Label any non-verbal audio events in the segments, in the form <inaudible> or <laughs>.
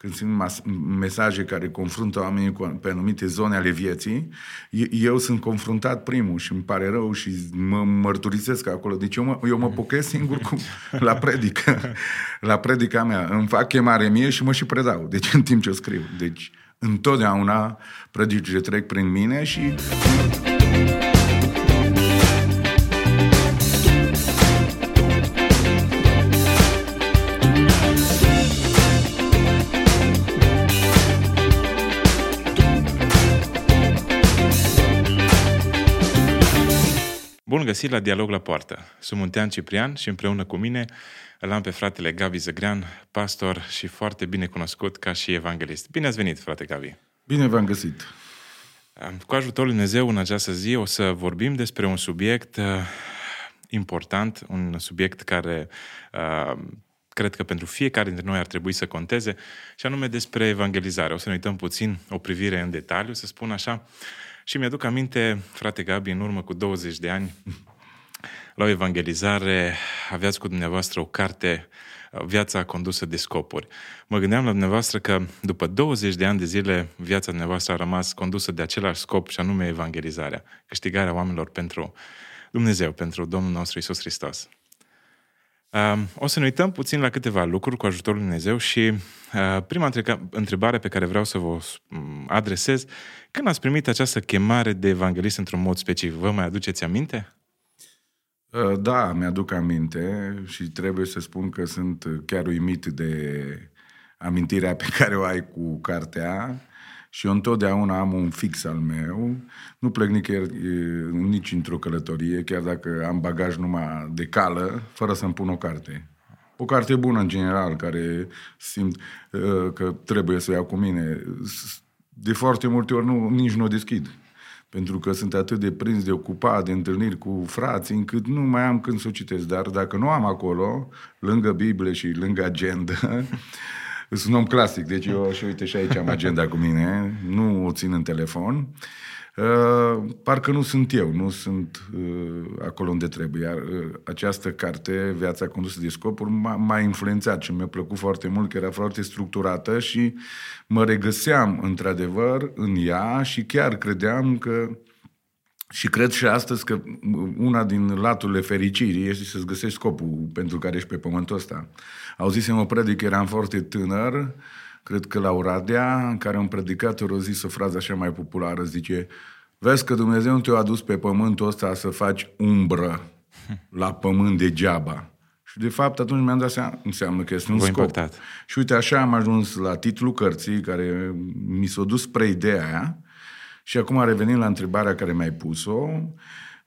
când sunt mas- mesaje care confruntă oamenii cu, pe anumite zone ale vieții, eu sunt confruntat primul și îmi pare rău și mă mărturisesc acolo. Deci eu mă, eu mă pochez singur cu, la predică, <laughs> la predica mea. Îmi fac chemare mie și mă și predau. Deci în timp ce o scriu. Deci întotdeauna predicile trec prin mine și... găsit la Dialog la Poartă. Sunt Muntean Ciprian și împreună cu mine îl am pe fratele Gabi Zăgrean, pastor și foarte bine cunoscut ca și evanghelist. Bine ați venit, frate Gabi! Bine v-am găsit! Cu ajutorul Lui Dumnezeu, în această zi o să vorbim despre un subiect uh, important, un subiect care uh, cred că pentru fiecare dintre noi ar trebui să conteze, și anume despre evangelizare. O să ne uităm puțin o privire în detaliu, să spun așa, și mi-aduc aminte, frate Gabi, în urmă cu 20 de ani, la o evangelizare, aveați cu dumneavoastră o carte, Viața condusă de scopuri. Mă gândeam la dumneavoastră că după 20 de ani de zile, viața dumneavoastră a rămas condusă de același scop și anume evangelizarea, câștigarea oamenilor pentru Dumnezeu, pentru Domnul nostru Isus Hristos. O să ne uităm puțin la câteva lucruri cu ajutorul Lui Dumnezeu și prima întrebare pe care vreau să vă adresez, când ați primit această chemare de evanghelist într-un mod specific, vă mai aduceți aminte? Da, mi-aduc aminte și trebuie să spun că sunt chiar uimit de amintirea pe care o ai cu cartea și eu întotdeauna am un fix al meu. Nu plec nicăieri, nici într-o călătorie, chiar dacă am bagaj numai de cală, fără să-mi pun o carte. O carte bună, în general, care simt uh, că trebuie să o iau cu mine. De foarte multe ori nu, nici nu o deschid. Pentru că sunt atât de prins, de ocupat, de întâlniri cu frații, încât nu mai am când să o citesc. Dar dacă nu am acolo, lângă Biblie și lângă agenda, <laughs> sunt un om clasic, deci eu și uite și aici am agenda cu mine, nu o țin în telefon. Uh, parcă nu sunt eu, nu sunt uh, acolo unde trebuie. Iar uh, această carte, Viața condusă de scopuri, m-a, m-a influențat și mi-a plăcut foarte mult, că era foarte structurată și mă regăseam într-adevăr în ea și chiar credeam că și cred și astăzi că una din laturile fericirii este să-ți găsești scopul pentru care ești pe pământul ăsta. Auzisem o predică, eram foarte tânăr, cred că la Oradea, în care un predicator a zis o frază așa mai populară, zice, vezi că Dumnezeu nu te-a adus pe pământul ăsta să faci umbră la pământ degeaba. Și de fapt atunci mi-am dat seama, înseamnă că este un scop. Impactat. Și uite, așa am ajuns la titlul cărții, care mi s-a dus spre ideea aia, și acum revenim la întrebarea care mi-ai pus-o.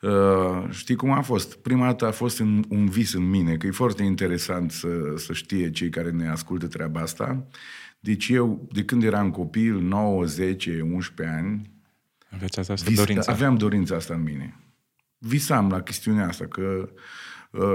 Uh, știi cum a fost? Prima dată a fost în, un vis în mine, că e foarte interesant să, să știe cei care ne ascultă treaba asta. Deci eu, de când eram copil, 9, 10, 11 ani, Aveți asta vis, dorința. aveam dorința asta în mine. Visam la chestiunea asta, că Uh,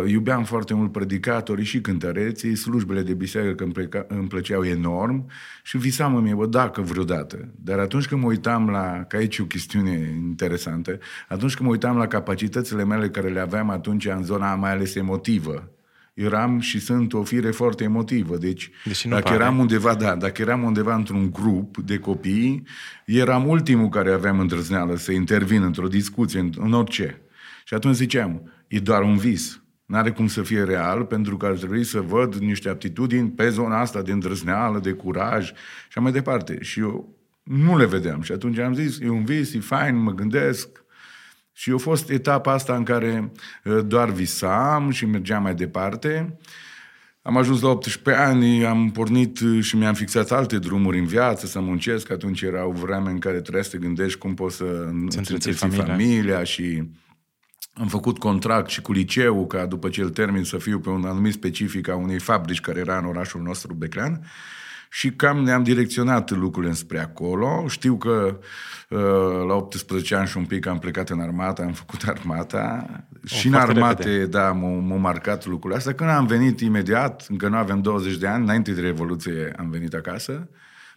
iubeam foarte mult predicatorii și cântăreții, slujbele de biserică îmi, pleca, îmi plăceau enorm și visam în mine, bă, dacă vreodată. Dar atunci când mă uitam la, că aici e o chestiune interesantă, atunci când mă uitam la capacitățile mele care le aveam atunci în zona mai ales emotivă, eram și sunt o fire foarte emotivă. Deci, Deși dacă pare. eram undeva, da, dacă eram undeva într-un grup de copii, eram ultimul care aveam îndrăzneală să intervin într-o discuție, în, în orice. Și atunci ziceam, e doar un vis. N-are cum să fie real, pentru că ar trebui să văd niște aptitudini pe zona asta de îndrăzneală, de curaj și așa mai departe. Și eu nu le vedeam. Și atunci am zis, e un vis, e fain, mă gândesc. Și a fost etapa asta în care uh, doar visam și mergeam mai departe. Am ajuns la 18 ani, am pornit și mi-am fixat alte drumuri în viață, să muncesc. Atunci era o vreme în care trebuia să te gândești cum poți să întreții familia. familia și am făcut contract și cu liceu ca după ce îl termin să fiu pe un anumit specific a unei fabrici care era în orașul nostru Beclean și cam ne-am direcționat lucrurile spre acolo. Știu că uh, la 18 ani și un pic am plecat în armată, am făcut armata o, și în armate, repede. da, m-au marcat lucrurile astea. Când am venit imediat, încă nu avem 20 de ani, înainte de Revoluție am venit acasă,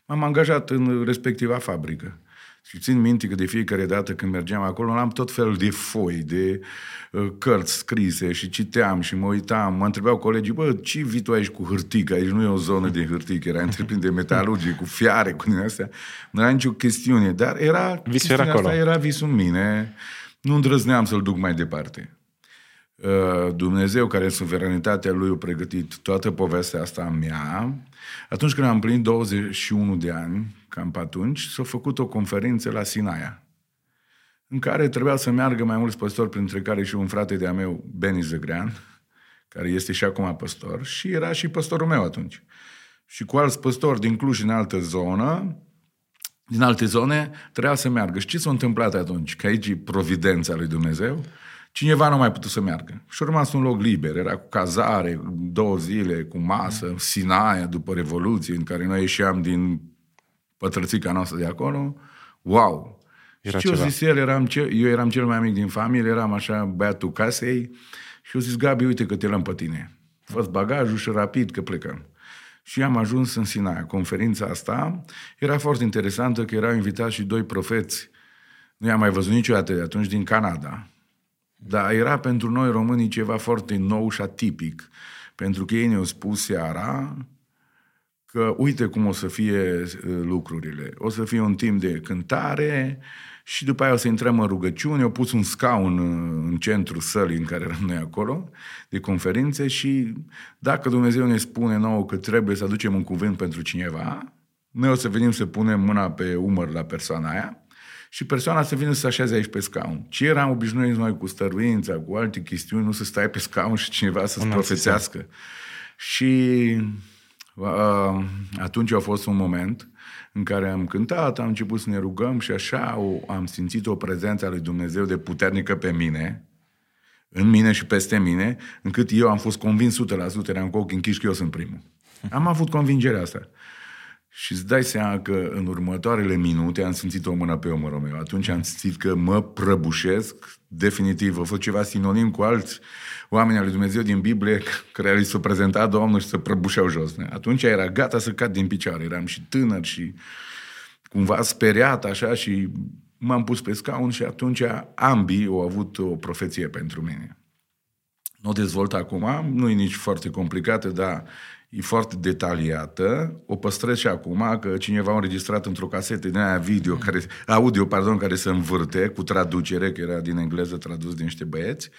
m-am angajat în respectiva fabrică. Și țin minte că de fiecare dată când mergeam acolo, am tot felul de foi, de uh, cărți scrise și citeam și mă uitam. Mă întrebau colegii, bă, ce vii tu aici cu hârtică? Aici nu e o zonă de hârtică, era întreprinde de <laughs> metalurgie, cu fiare, cu din astea. Nu era nicio chestiune, dar era, Visul era acolo. asta era visul în mine. Nu îndrăzneam să-l duc mai departe. Uh, Dumnezeu, care în suveranitatea Lui a pregătit toată povestea asta a mea, atunci când am împlinit 21 de ani, cam pe atunci, s-a făcut o conferință la Sinaia, în care trebuia să meargă mai mulți păstori, printre care și un frate de-a meu, Beni Zăgrean, care este și acum păstor, și era și păstorul meu atunci. Și cu alți păstori din Cluj în altă zonă, din alte zone, trebuia să meargă. Și ce s-a întâmplat atunci? Că aici e providența lui Dumnezeu. Cineva nu mai putut să meargă. Și a rămas un loc liber. Era cu cazare, două zile, cu masă, Sinaia după Revoluție, în care noi ieșeam din pătrățica noastră de acolo. Wow! Era și eu ceva. zis el, eram ce, eu eram cel mai mic din familie, eram așa băiatul casei și eu zis, Gabi, uite că te luăm pe tine. Fă bagajul și rapid că plecăm. Și am ajuns în Sinaia. Conferința asta era foarte interesantă că erau invitați și doi profeți. Nu i-am mai văzut niciodată de atunci din Canada. Dar era pentru noi românii ceva foarte nou și atipic. Pentru că ei ne-au spus seara că uite cum o să fie uh, lucrurile. O să fie un timp de cântare și după aia o să intrăm în rugăciune. Au pus un scaun uh, în centrul sălii în care eram noi acolo, de conferințe și dacă Dumnezeu ne spune nouă că trebuie să aducem un cuvânt pentru cineva, noi o să venim să punem mâna pe umăr la persoana aia și persoana să vină să se așeze aici pe scaun. Ce eram obișnuiți noi cu stăruința, cu alte chestiuni, nu să stai pe scaun și cineva să-ți Un profețească. Și uh, atunci a fost un moment în care am cântat, am început să ne rugăm și așa o, am simțit o prezență a lui Dumnezeu de puternică pe mine, în mine și peste mine, încât eu am fost convins 100%, eram cu ochii închiși că eu sunt primul. Am avut convingerea asta. Și îți dai seama că în următoarele minute am simțit o mână pe omărul meu. Atunci am simțit că mă prăbușesc, definitiv. A fost ceva sinonim cu alți oameni al lui Dumnezeu din Biblie care li s-a prezentat Domnul și să prăbușeau jos. Atunci era gata să cad din picioare. Eram și tânăr și cumva speriat așa și m-am pus pe scaun și atunci ambii au avut o profeție pentru mine. Nu o dezvolt acum, nu e nici foarte complicată, dar e foarte detaliată. O păstrez și acum, că cineva a înregistrat într-o casetă din aia video, care, audio, pardon, care se învârte cu traducere, că era din engleză tradus din niște băieți.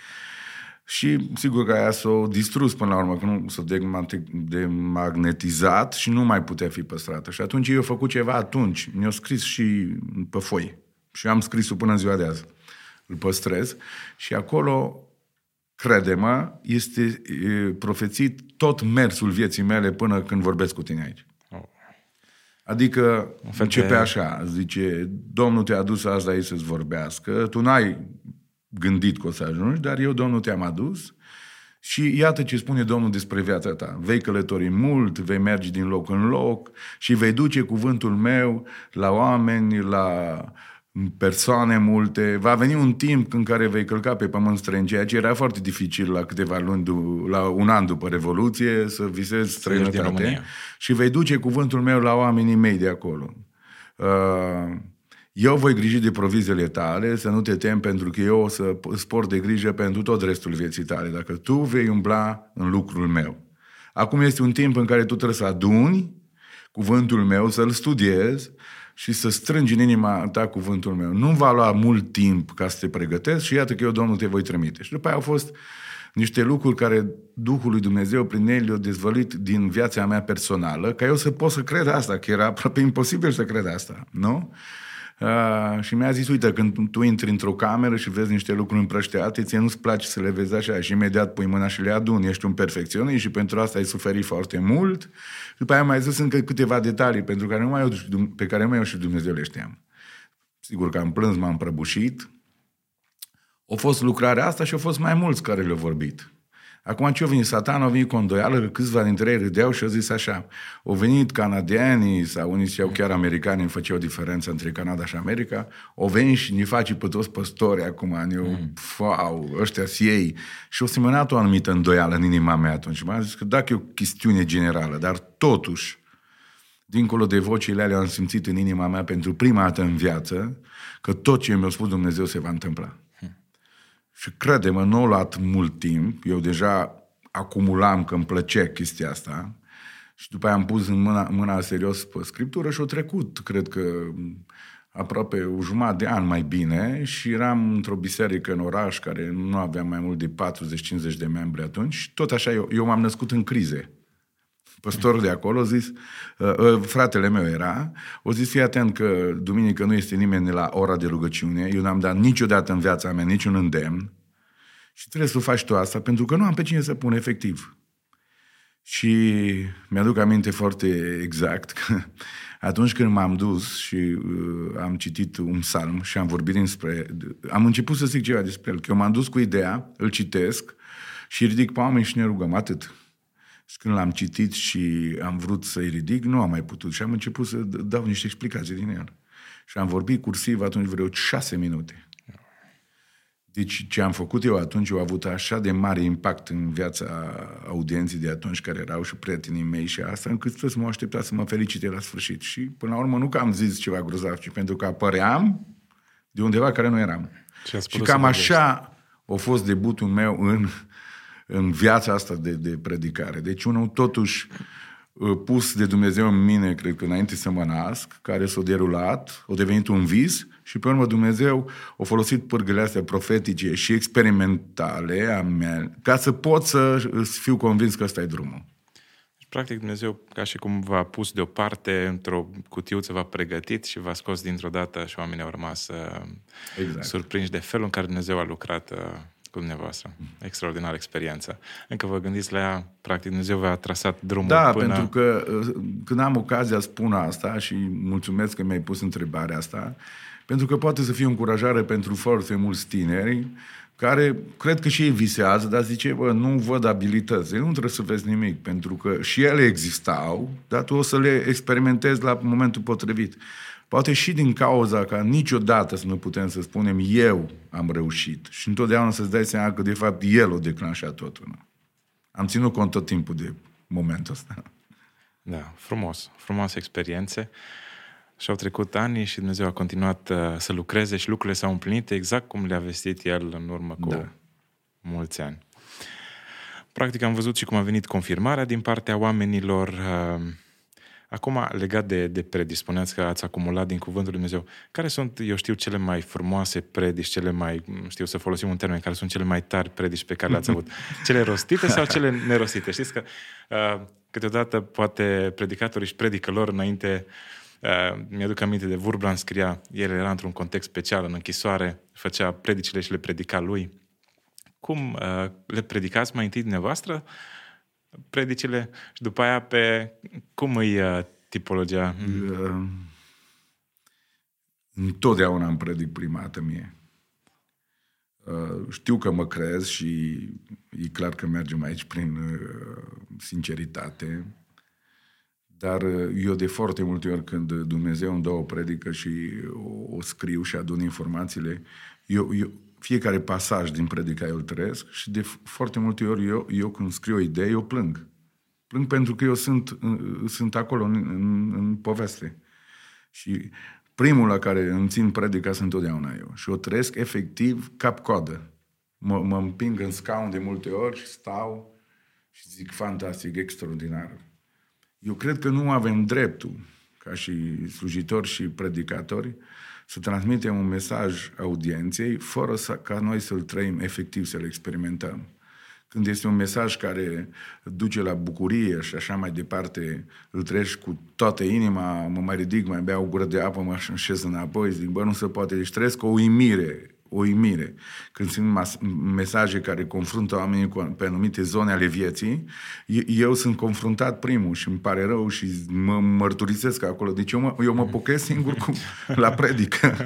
Și sigur că aia s-a distrus până la urmă, că nu s-a demante- demagnetizat și nu mai putea fi păstrată. Și atunci eu făcut ceva atunci. Mi-au scris și pe foi. Și am scris-o până în ziua de azi. Îl păstrez. Și acolo crede-mă, este e, profețit tot mersul vieții mele până când vorbesc cu tine aici. Adică fel începe de- așa, zice, Domnul te-a adus azi aici să-ți vorbească, tu n-ai gândit că o să ajungi, dar eu, Domnul, te-am adus și iată ce spune Domnul despre viața ta. Vei călători mult, vei merge din loc în loc și vei duce cuvântul meu la oameni, la persoane multe. Va veni un timp în care vei călca pe pământ străin, ceea ce era foarte dificil la câteva luni, du- la un an după Revoluție, să visezi din străinătate. România. Și vei duce cuvântul meu la oamenii mei de acolo. Uh, Eu voi griji de provizele tale, să nu te temi, pentru că eu o să îți port de grijă pentru tot restul vieții tale, dacă tu vei umbla în lucrul meu. Acum este un timp în care tu trebuie să aduni cuvântul meu, să-l studiezi și să strângi în inima ta cuvântul meu. Nu va lua mult timp ca să te pregătesc și iată că eu, Domnul, te voi trimite. Și după aia au fost niște lucruri care Duhul lui Dumnezeu prin el le-a dezvăluit din viața mea personală, ca eu să pot să cred asta, că era aproape imposibil să cred asta, nu? Uh, și mi-a zis, uite, când tu intri într-o cameră și vezi niște lucruri împrășteate, ție nu-ți place să le vezi așa și imediat pui mâna și le aduni, ești un perfecționist și pentru asta ai suferit foarte mult. După aia mai zis încă câteva detalii pentru care numai eu, pe care numai eu și Dumnezeu le știam. Sigur că am plâns, m-am prăbușit. A fost lucrarea asta și au fost mai mulți care le-au vorbit. Acum ce a venit satan, a venit cu o îndoială că câțiva dintre ei râdeau și au zis așa. Au venit canadienii sau unii ziceau chiar americanii, făceau diferență între Canada și America. Au venit și ne face pe toți păstori acum, eu, mm. wow, ăștia ei. Și au semănat o anumită îndoială în inima mea atunci. M-am zis că dacă e o chestiune generală, dar totuși, dincolo de vocile alea, am simțit în inima mea pentru prima dată în viață că tot ce mi-a spus Dumnezeu se va întâmpla. Și crede-mă, nu a luat mult timp, eu deja acumulam că îmi plăcea chestia asta. Și după aia am pus în mâna, mâna serios pe scriptură și o trecut, cred că aproape o jumătate de an mai bine. Și eram într-o biserică în oraș care nu avea mai mult de 40-50 de membri atunci. Și tot așa eu, eu m-am născut în crize. Păstorul de acolo a zis, uh, uh, fratele meu era, o zis, fii atent că duminică nu este nimeni la ora de rugăciune, eu n-am dat niciodată în viața mea niciun îndemn și trebuie să faci tu asta pentru că nu am pe cine să pun efectiv. Și mi-aduc aminte foarte exact că <laughs> atunci când m-am dus și uh, am citit un psalm și am vorbit despre... Am început să zic ceva despre el, că eu m-am dus cu ideea, îl citesc și ridic pe oameni și ne rugăm, atât. Și când l-am citit și am vrut să-i ridic, nu am mai putut și am început să dau niște explicații din el. Și am vorbit cursiv atunci vreo șase minute. Deci ce am făcut eu atunci a avut așa de mare impact în viața audienței de atunci care erau și prietenii mei și asta, încât să mă aștepta să mă felicite la sfârșit. Și până la urmă nu că am zis ceva grozav, ci pentru că apăream de undeva care nu eram. Și cam așa a fost debutul meu în, în viața asta de, de predicare. Deci unul totuși uh, pus de Dumnezeu în mine, cred că înainte să mă nasc, care s-a derulat, a devenit un vis și pe urmă Dumnezeu a folosit pârgele astea profetice și experimentale a mea, ca să pot să fiu convins că ăsta e drumul. Deci, practic, Dumnezeu, ca și cum v-a pus deoparte într-o cutiuță, v-a pregătit și v-a scos dintr-o dată și oamenii au rămas uh, exact. surprinși de felul în care Dumnezeu a lucrat uh, cu dumneavoastră. Extraordinară experiență. Încă vă gândiți la ea, practic Dumnezeu v-a trasat drumul Da, până... pentru că uh, când am ocazia spun asta și mulțumesc că mi-ai pus întrebarea asta, pentru că poate să fie o încurajare pentru foarte mulți tineri care cred că și ei visează, dar zice, bă, nu văd abilități. nu trebuie să vezi nimic, pentru că și ele existau, dar tu o să le experimentezi la momentul potrivit. Poate și din cauza că niciodată să nu putem să spunem eu am reușit și întotdeauna să-ți dai seama că de fapt el o declanșat totul. Nu? Am ținut cont tot timpul de momentul ăsta. Da, frumos, frumoase experiențe. Și au trecut ani și Dumnezeu a continuat uh, să lucreze și lucrurile s-au împlinit exact cum le-a vestit El în urmă cu da. mulți ani. Practic am văzut și cum a venit confirmarea din partea oamenilor. Uh, acum, legat de, de predici, spuneați că ați acumulat din Cuvântul Lui Dumnezeu. Care sunt, eu știu, cele mai frumoase predici, cele mai, știu să folosim un termen, care sunt cele mai tari predici pe care le-ați avut? <laughs> Cele rostite sau cele nerostite? Știți că uh, câteodată poate predicatorii își predică lor înainte uh, Uh, mi-aduc aminte de Vurban scria, el era într-un context special, în închisoare, făcea predicile și le predica lui. Cum uh, le predicați mai întâi dumneavoastră predicile și după aia pe cum îi uh, tipologia? Uh, întotdeauna am predic prima dată mie. Uh, știu că mă crez și e clar că mergem aici prin uh, sinceritate dar uh, eu de foarte multe ori când Dumnezeu îmi dă o predică și o, o scriu și adun informațiile, eu, eu, fiecare pasaj din predica eu îl trăiesc și de foarte multe ori eu, eu când scriu o idee, eu plâng. Plâng pentru că eu sunt, uh, sunt acolo în, în, în poveste. Și primul la care îmi țin predica sunt întotdeauna eu. Și o trăiesc efectiv cap-coadă. Mă, mă împing în scaun de multe ori și stau și zic fantastic, extraordinar eu cred că nu avem dreptul, ca și slujitori și predicatori, să transmitem un mesaj audienței fără să, ca noi să-l trăim efectiv, să-l experimentăm. Când este un mesaj care duce la bucurie și așa mai departe, îl treci cu toată inima, mă mai ridic, mai beau o gură de apă, mă așez înapoi, zic, bă, nu se poate. Deci trăiesc o uimire o uimire. Când sunt mas- mesaje care confruntă oamenii cu, pe anumite zone ale vieții, eu sunt confruntat primul și îmi pare rău și mă mărturisesc acolo. Deci eu mă, eu mă pochez singur cu, la predică.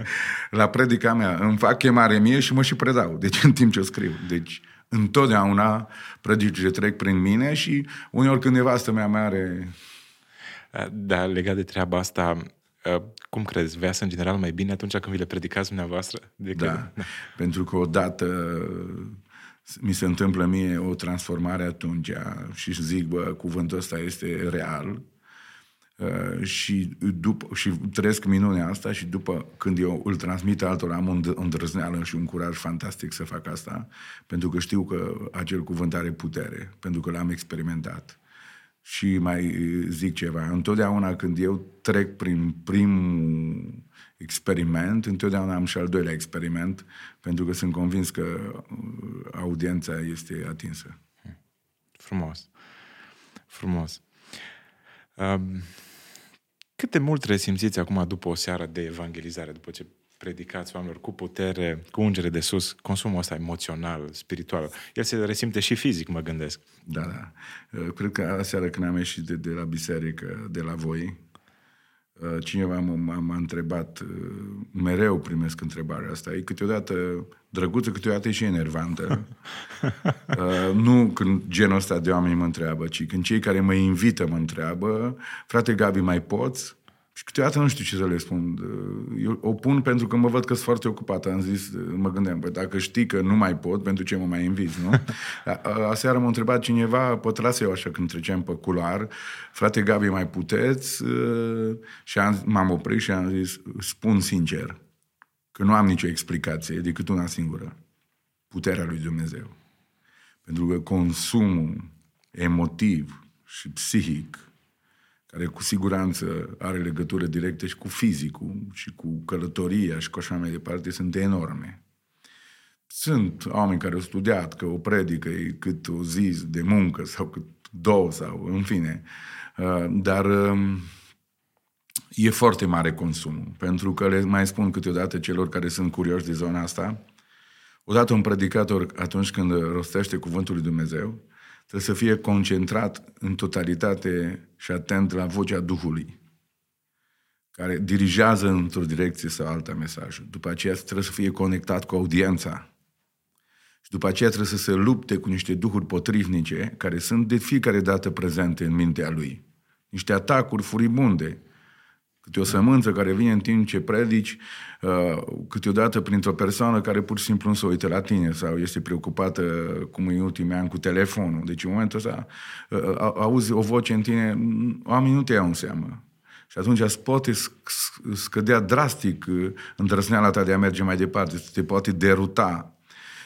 la predica mea. Îmi fac chemare mie și mă și predau. Deci în timp ce scriu. Deci întotdeauna predicile trec prin mine și uneori când nevastă mea mai are da, legat de treaba asta, Uh, cum crezi? Vea în general mai bine atunci când vi le predicați dumneavoastră? Decât... Da, da, pentru că odată mi se întâmplă mie o transformare atunci și zic, bă, cuvântul ăsta este real. Uh, și, după, și trăiesc minunea asta și după când eu îl transmit altora am un îndrăzneală și un curaj fantastic să fac asta, pentru că știu că acel cuvânt are putere, pentru că l-am experimentat. Și mai zic ceva, întotdeauna când eu trec prin primul experiment, întotdeauna am și al doilea experiment, pentru că sunt convins că uh, audiența este atinsă. Frumos. Frumos. Um, cât de mult resimțiți acum după o seară de evangelizare, după ce predicați oamenilor cu putere, cu ungere de sus, consumul ăsta emoțional, spiritual. El se resimte și fizic, mă gândesc. Da, da. Uh, cred că aseară când am ieșit de, de la biserică, de la voi, uh, cineva m-a, m-a întrebat, uh, mereu primesc întrebarea asta, e câteodată drăguță, câteodată e și enervantă. <laughs> nu când genul ăsta de oameni mă întreabă, ci când cei care mă invită mă întreabă, frate Gabi, mai poți? Și câteodată nu știu ce să le spun. Eu o pun pentru că mă văd că sunt foarte ocupat. Am zis, mă gândeam, păi dacă știi că nu mai pot, pentru ce mă mai inviți, nu? <laughs> Aseară m-a întrebat cineva, pătrase eu așa când treceam pe culoar, frate Gabi, mai puteți? Și am, m-am oprit și am zis, spun sincer, că nu am nicio explicație decât una singură. Puterea lui Dumnezeu. Pentru că consumul emotiv și psihic care cu siguranță are legătură directă și cu fizicul și cu călătoria și cu așa mai departe, sunt enorme. Sunt oameni care au studiat că o predică e cât o zi de muncă sau cât două sau în fine. Uh, dar um, e foarte mare consumul, pentru că le mai spun câteodată celor care sunt curioși de zona asta, odată un predicator atunci când rostește cuvântul lui Dumnezeu, trebuie să fie concentrat în totalitate și atent la vocea Duhului, care dirigează într-o direcție sau alta mesajul. După aceea trebuie să fie conectat cu audiența. Și după aceea trebuie să se lupte cu niște duhuri potrivnice care sunt de fiecare dată prezente în mintea lui. Niște atacuri furibunde câte o sămânță care vine în timp ce predici, uh, câteodată printr-o persoană care pur și simplu nu se uită la tine sau este preocupată, cum în ultimii ani, cu telefonul. Deci în momentul ăsta uh, auzi o voce în tine, oamenii nu te iau în seamă. Și atunci îți poate scădea drastic uh, îndrăzneala ta de a merge mai departe, te poate deruta.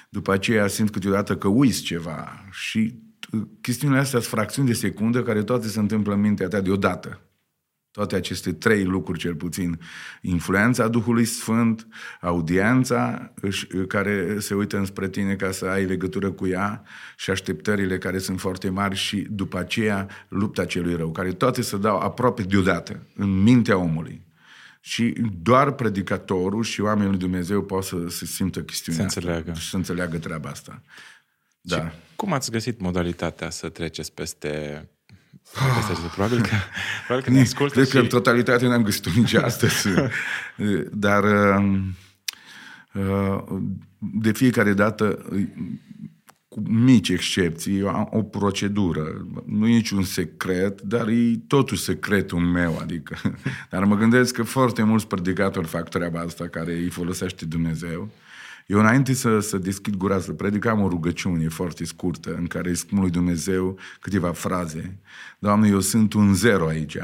După aceea simți câteodată că uiți ceva și chestiunile astea sunt fracțiuni de secundă care toate se întâmplă în mintea ta deodată. Toate aceste trei lucruri, cel puțin, influența Duhului Sfânt, audiența care se uită înspre tine ca să ai legătură cu ea și așteptările care sunt foarte mari și după aceea lupta celui rău, care toate se dau aproape deodată în mintea omului. Și doar predicatorul și oamenii lui Dumnezeu pot să se simtă chestiunea să înțeleagă. asta, să înțeleagă treaba asta. Da. Și cum ați găsit modalitatea să treceți peste probabil că, <laughs> probabil că ne ascultă Cred și... că în totalitate n-am găsit-o nici astăzi. <laughs> Dar um, uh, de fiecare dată, cu mici excepții, eu am o procedură. Nu e niciun secret, dar e totuși secretul meu. Adică. <laughs> Dar mă gândesc că foarte mulți predicatori fac treaba asta care îi folosește Dumnezeu. Eu înainte să, să deschid gura să predic, am o rugăciune foarte scurtă în care îi spun lui Dumnezeu câteva fraze. Doamne, eu sunt un zero aici.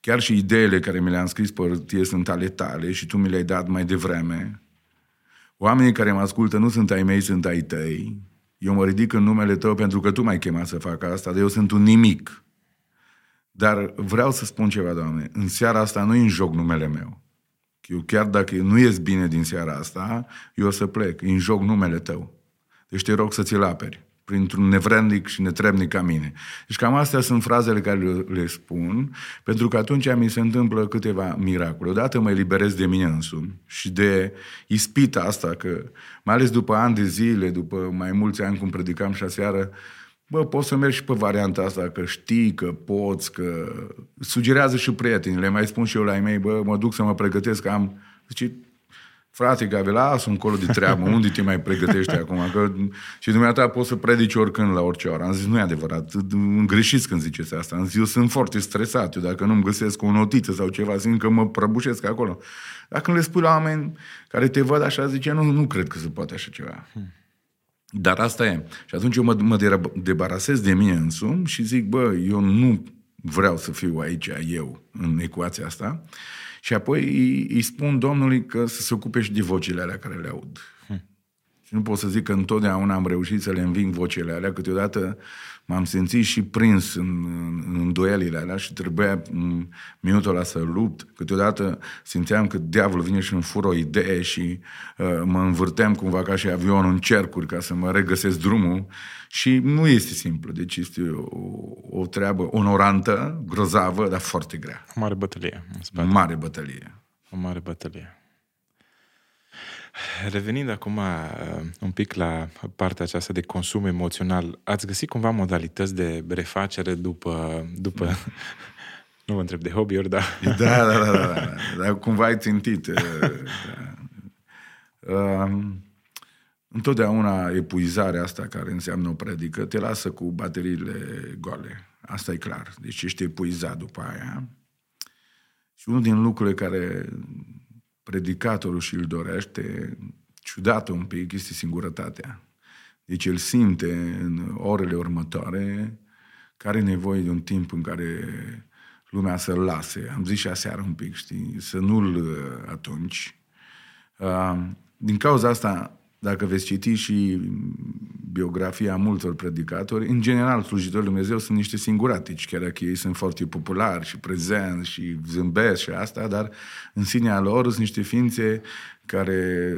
Chiar și ideile care mi le-am scris pe hârtie sunt ale tale și tu mi le-ai dat mai devreme. Oamenii care mă ascultă nu sunt ai mei, sunt ai tăi. Eu mă ridic în numele tău pentru că tu m-ai chemat să fac asta, dar eu sunt un nimic. Dar vreau să spun ceva, Doamne, în seara asta nu e în joc numele meu. Eu chiar dacă nu ies bine din seara asta, eu o să plec. în joc numele tău. Deci te rog să ți-l aperi printr-un nevrednic și netrebnic ca mine. Deci cam astea sunt frazele care le, le spun, pentru că atunci mi se întâmplă câteva miracole. Odată mă eliberez de mine însumi și de ispita asta, că mai ales după ani de zile, după mai mulți ani cum predicam și aseară, Bă, poți să mergi și pe varianta asta, că știi, că poți, că... Sugerează și prietenii, le mai spun și eu la ei mei, bă, mă duc să mă pregătesc, că am... Zice, frate Gabi, lasă încolo de treabă, unde te mai pregătești acum? Că, și dumneata poți să predici oricând, la orice oră. Am zis, nu e adevărat, greșiți când ziceți asta. Am zis, eu sunt foarte stresat, eu dacă nu-mi găsesc o notiță sau ceva, simt că mă prăbușesc acolo. Dacă le spui la oameni care te văd așa, zice, nu, nu cred că se poate așa ceva. Hmm. Dar asta e. Și atunci eu mă, mă debarasez de mine însumi și zic, bă, eu nu vreau să fiu aici eu în ecuația asta. Și apoi îi, îi spun Domnului că să se ocupe și de vocile alea care le aud. Hmm. Și nu pot să zic că întotdeauna am reușit să le înving vocile alea, câteodată m-am simțit și prins în, în îndoielile alea și trebuia în minutul ăla să lupt. Câteodată simțeam că diavolul vine și îmi fură o idee și uh, mă învârteam cumva ca și avionul în cercuri ca să mă regăsesc drumul și nu este simplu. Deci este o, o treabă onorantă, grozavă, dar foarte grea. O mare bătălie. O mare bătălie. O mare bătălie. Revenind acum uh, un pic la partea aceasta de consum emoțional, ați găsit cumva modalități de refacere după... după <laughs> nu vă întreb de hobby-uri, dar... Da, da, da, da, da. <laughs> Dar cumva ai țintit. Uh, da. Um, întotdeauna epuizarea asta care înseamnă o predică te lasă cu bateriile goale. Asta e clar. Deci ești epuizat după aia. Și unul din lucrurile care predicatorul și îl dorește, ciudată un pic, este singurătatea. Deci el simte în orele următoare care e nevoie de un timp în care lumea să-l lase. Am zis și aseară un pic, știi, să nu-l uh, atunci. Uh, din cauza asta, dacă veți citi și biografia multor predicatori, în general, slujitorii Lui Dumnezeu sunt niște singuratici, chiar dacă ei sunt foarte populari și prezenți și zâmbesc și asta, dar în sinea lor sunt niște ființe care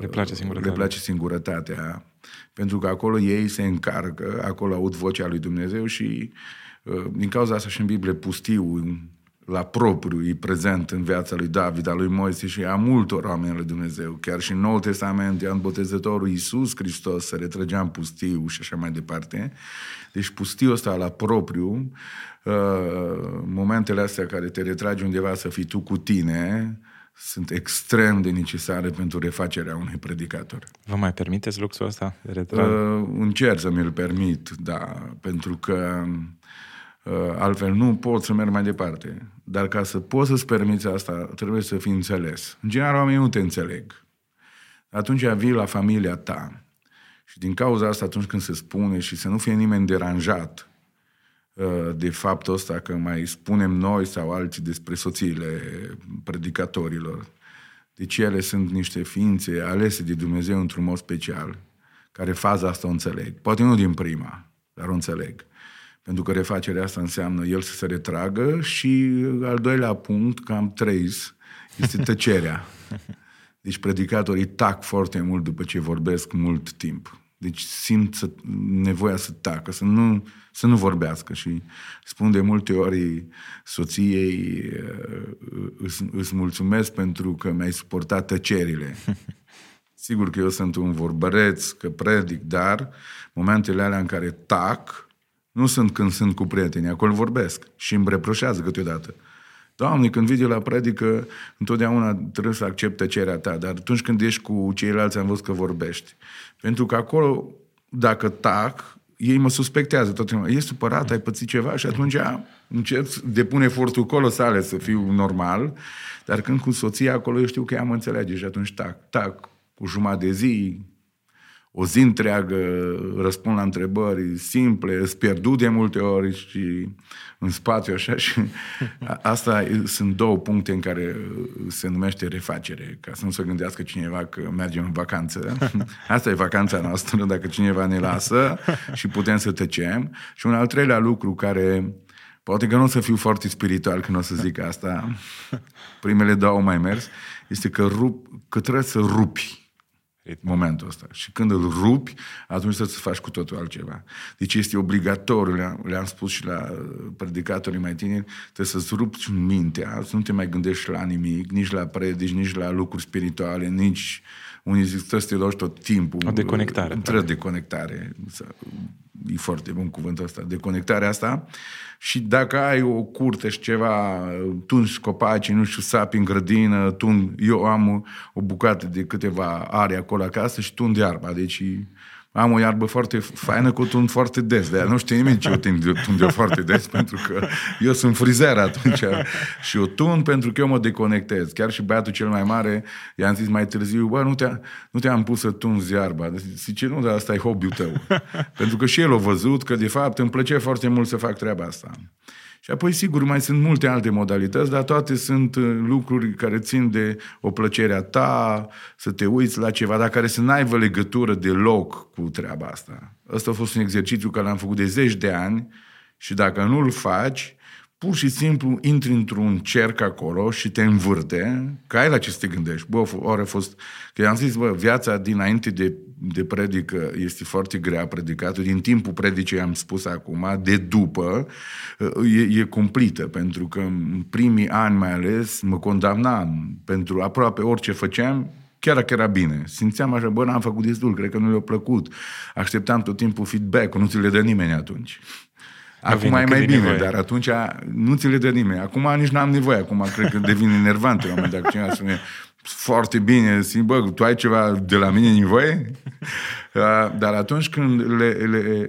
le place singurătatea. Le place singurătatea pentru că acolo ei se încarcă, acolo aud vocea lui Dumnezeu și uh, din cauza asta și în Biblie pustiu la propriu e prezent în viața lui David, a lui Moise și a multor oameni lui Dumnezeu. Chiar și în Noul Testament, Ioan Botezătorul Iisus Hristos se retrăgea în pustiu și așa mai departe. Deci pustiul ăsta la propriu, uh, momentele astea care te retragi undeva să fii tu cu tine, sunt extrem de necesare pentru refacerea unui predicator. Vă mai permiteți luxul ăsta de retrag? Uh, încerc să mi-l permit, da, pentru că uh, altfel nu pot să merg mai departe. Dar ca să poți să-ți permiți asta, trebuie să fii înțeles. În general, oamenii nu te înțeleg. Atunci vii la familia ta și din cauza asta, atunci când se spune și să nu fie nimeni deranjat uh, de faptul ăsta că mai spunem noi sau alții despre soțiile predicatorilor. Deci ele sunt niște ființe alese de Dumnezeu într-un mod special, care faza asta o înțeleg. Poate nu din prima, dar o înțeleg. Pentru că refacerea asta înseamnă el să se retragă și al doilea punct, cam trei, este tăcerea. <laughs> Deci predicatorii tac foarte mult după ce vorbesc mult timp. Deci simt să, nevoia să tacă, să nu, să nu vorbească și spun de multe ori soției uh, îți, îți mulțumesc pentru că mi-ai suportat tăcerile. <laughs> Sigur că eu sunt un vorbăreț, că predic, dar momentele alea în care tac, nu sunt când sunt cu prietenii, acolo vorbesc și îmi reproșează câteodată. Doamne, când vii la predică, întotdeauna trebuie să accepte cererea ta, dar atunci când ești cu ceilalți am văzut că vorbești. Pentru că acolo, dacă tac, ei mă suspectează tot timpul. Ești supărat, ai pățit ceva și atunci încep, depun efortul colosale să fiu normal, dar când cu soția acolo eu știu că ea mă înțelege și atunci tac, tac, cu jumătate de zi, o zi întreagă răspund la întrebări simple, îți pierdut de multe ori și în spațiu așa și asta sunt două puncte în care se numește refacere, ca să nu se gândească cineva că mergem în vacanță. <laughs> Asta e vacanța noastră, dacă cineva ne lasă și putem să tăcem. Și un al treilea lucru care Poate că nu o să fiu foarte spiritual când o să zic asta. Primele două mai mers. Este că, rup, că trebuie să rupi ritmul. momentul ăsta. Și când îl rupi, atunci să-ți faci cu totul altceva. Deci este obligatoriu, le-am, le-am spus și la predicatorii mai tineri, trebuie să-ți rupi mintea, să nu te mai gândești la nimic, nici la predici, nici la lucruri spirituale, nici unii zic, trebuie să te duci tot timpul. O deconectare. Trebuie deconectare. E foarte bun cuvântul ăsta. Deconectarea asta și dacă ai o curte și ceva, tunzi copaci, nu știu, sapi în grădină, tund, eu am o bucată de câteva are acolo acasă și tund iarba, deci am o iarbă foarte faină cu tund foarte des, de nu știu nimeni ce eu tund, tund eu foarte des, <laughs> pentru că eu sunt frizer atunci și eu tund pentru că eu mă deconectez. Chiar și băiatul cel mai mare, i-am zis mai târziu, bă, nu, te nu te-am pus să tunzi iarba. Zice, nu, dar asta e hobby-ul tău. <laughs> pentru că și el a văzut că, de fapt, îmi plăcea foarte mult să fac treaba asta. Și apoi, sigur, mai sunt multe alte modalități, dar toate sunt uh, lucruri care țin de o plăcere a ta, să te uiți la ceva, dar care să n-aibă legătură deloc cu treaba asta. Ăsta a fost un exercițiu care l-am făcut de zeci de ani și dacă nu-l faci, pur și simplu intri într-un cerc acolo și te învârte, că ai la ce să te gândești. Bă, ori a fost... Că am zis, bă, viața dinainte de, de predică este foarte grea predicată. Din timpul predicii am spus acum, de după, e, e cumplită, pentru că în primii ani mai ales mă condamnam pentru aproape orice făceam, chiar dacă era bine. Simțeam așa, bă, n-am făcut destul, cred că nu le-a plăcut. Așteptam tot timpul feedback nu ți le dă nimeni atunci. Acum e mai bine, nevoie. dar atunci nu ți le dă nimeni. Acum nici n-am nevoie. Acum cred că devin enervant la un moment dat. Cineva spune, foarte bine, zic, bă, tu ai ceva de la mine nevoie? <laughs> Dar atunci când le, le,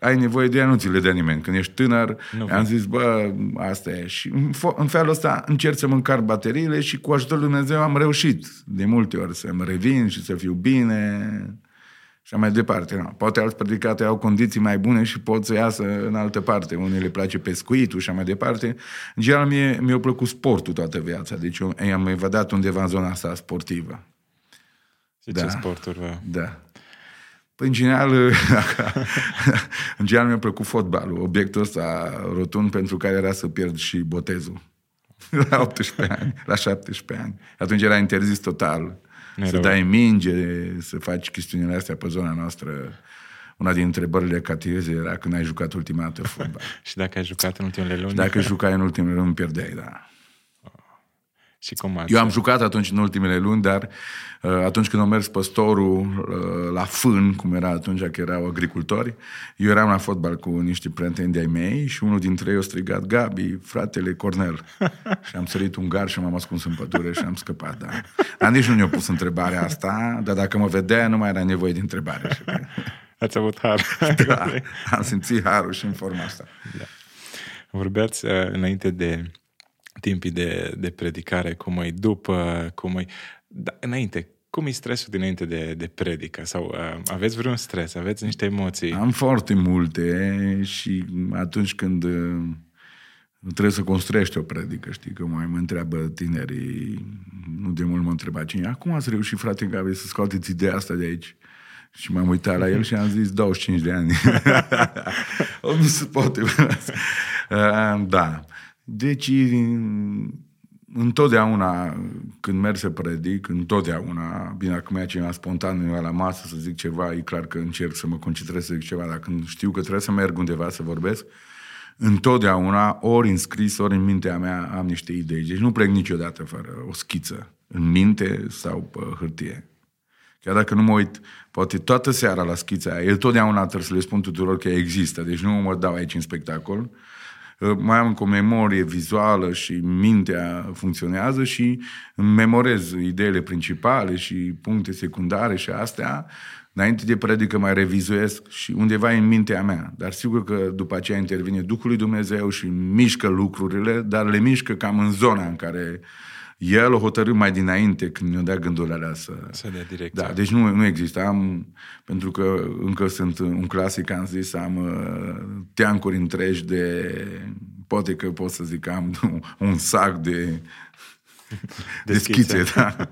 ai nevoie de ea, nu ți le dă nimeni. Când ești tânăr, nu am zis, bă, asta e. Și în, în felul ăsta încerc să mâncar bateriile și cu ajutorul Lui Dumnezeu am reușit de multe ori să-mi revin și să fiu bine și mai departe. No. Poate alți predicate au condiții mai bune și pot să iasă în altă parte. Unii le place pescuitul și mai departe. În general, mie, mi-a plăcut sportul toată viața. Deci eu am evadat undeva în zona asta sportivă. Și da. ce sporturi vă... Da. Păi, în general, <laughs> în general mi-a plăcut fotbalul. Obiectul ăsta rotund pentru care era să pierd și botezul. <laughs> La 18 ani, la 17 ani. Atunci era interzis total ne să rău. dai minge, să faci chestiunile astea pe zona noastră. Una din întrebările catizei era când ai jucat ultima dată <laughs> fotbal. și dacă ai jucat în ultimele luni? Și dacă jucai în ultimele luni, pierdeai, da. Și cum ați... Eu am jucat atunci în ultimele luni, dar uh, atunci când a mers păstorul uh, la fân, cum era atunci că erau agricultori, eu eram la fotbal cu niște prieteni de-ai mei și unul dintre ei a strigat, Gabi, fratele Cornel. <laughs> și am sărit un gar și m-am ascuns în pădure și am scăpat, da. Dar nici nu ne-a pus întrebarea asta, dar dacă mă vedea, nu mai era nevoie de întrebare. <laughs> Ați avut har. <laughs> da, am simțit harul și în forma asta. Da. Vorbeați uh, înainte de timpii de, de predicare, cum e după, cum e... Da, înainte, cum e stresul dinainte de, de predică? Sau uh, aveți vreun stres? Aveți niște emoții? Am foarte multe și atunci când uh, trebuie să construiești o predică, știi, că mai mă întreabă tinerii, nu de mult mă întreba cine, acum ați reușit, frate Gabi, să scoateți ideea asta de aici? Și m-am uitat la el și am zis 25 de ani. <laughs> o, nu se poate. <laughs> uh, da. Deci, întotdeauna, când merg să predic, întotdeauna, bine, acum e cineva spontan la masă să zic ceva, e clar că încerc să mă concentrez să zic ceva, dar când știu că trebuie să merg undeva să vorbesc, întotdeauna, ori în scris, ori în mintea mea, am niște idei. Deci nu plec niciodată fără o schiță, în minte sau pe hârtie. Chiar dacă nu mă uit, poate toată seara la schița aia, el totdeauna trebuie să le spun tuturor că există, deci nu mă dau aici în spectacol, mai am o memorie vizuală și mintea funcționează și îmi memorez ideile principale și puncte secundare și astea. Înainte de predică mai revizuiesc și undeva în mintea mea. Dar sigur că după aceea intervine Duhul lui Dumnezeu și mișcă lucrurile, dar le mișcă cam în zona în care uh, el o hotărâ mai dinainte când mi-a dat gândurile alea să... Să dea direct. Da, deci nu, nu există. Am, pentru că încă sunt un clasic, am zis, am uh, teancuri întregi de... Poate că pot să zic, am <laughs> un sac de, <laughs> de, de schițe, da.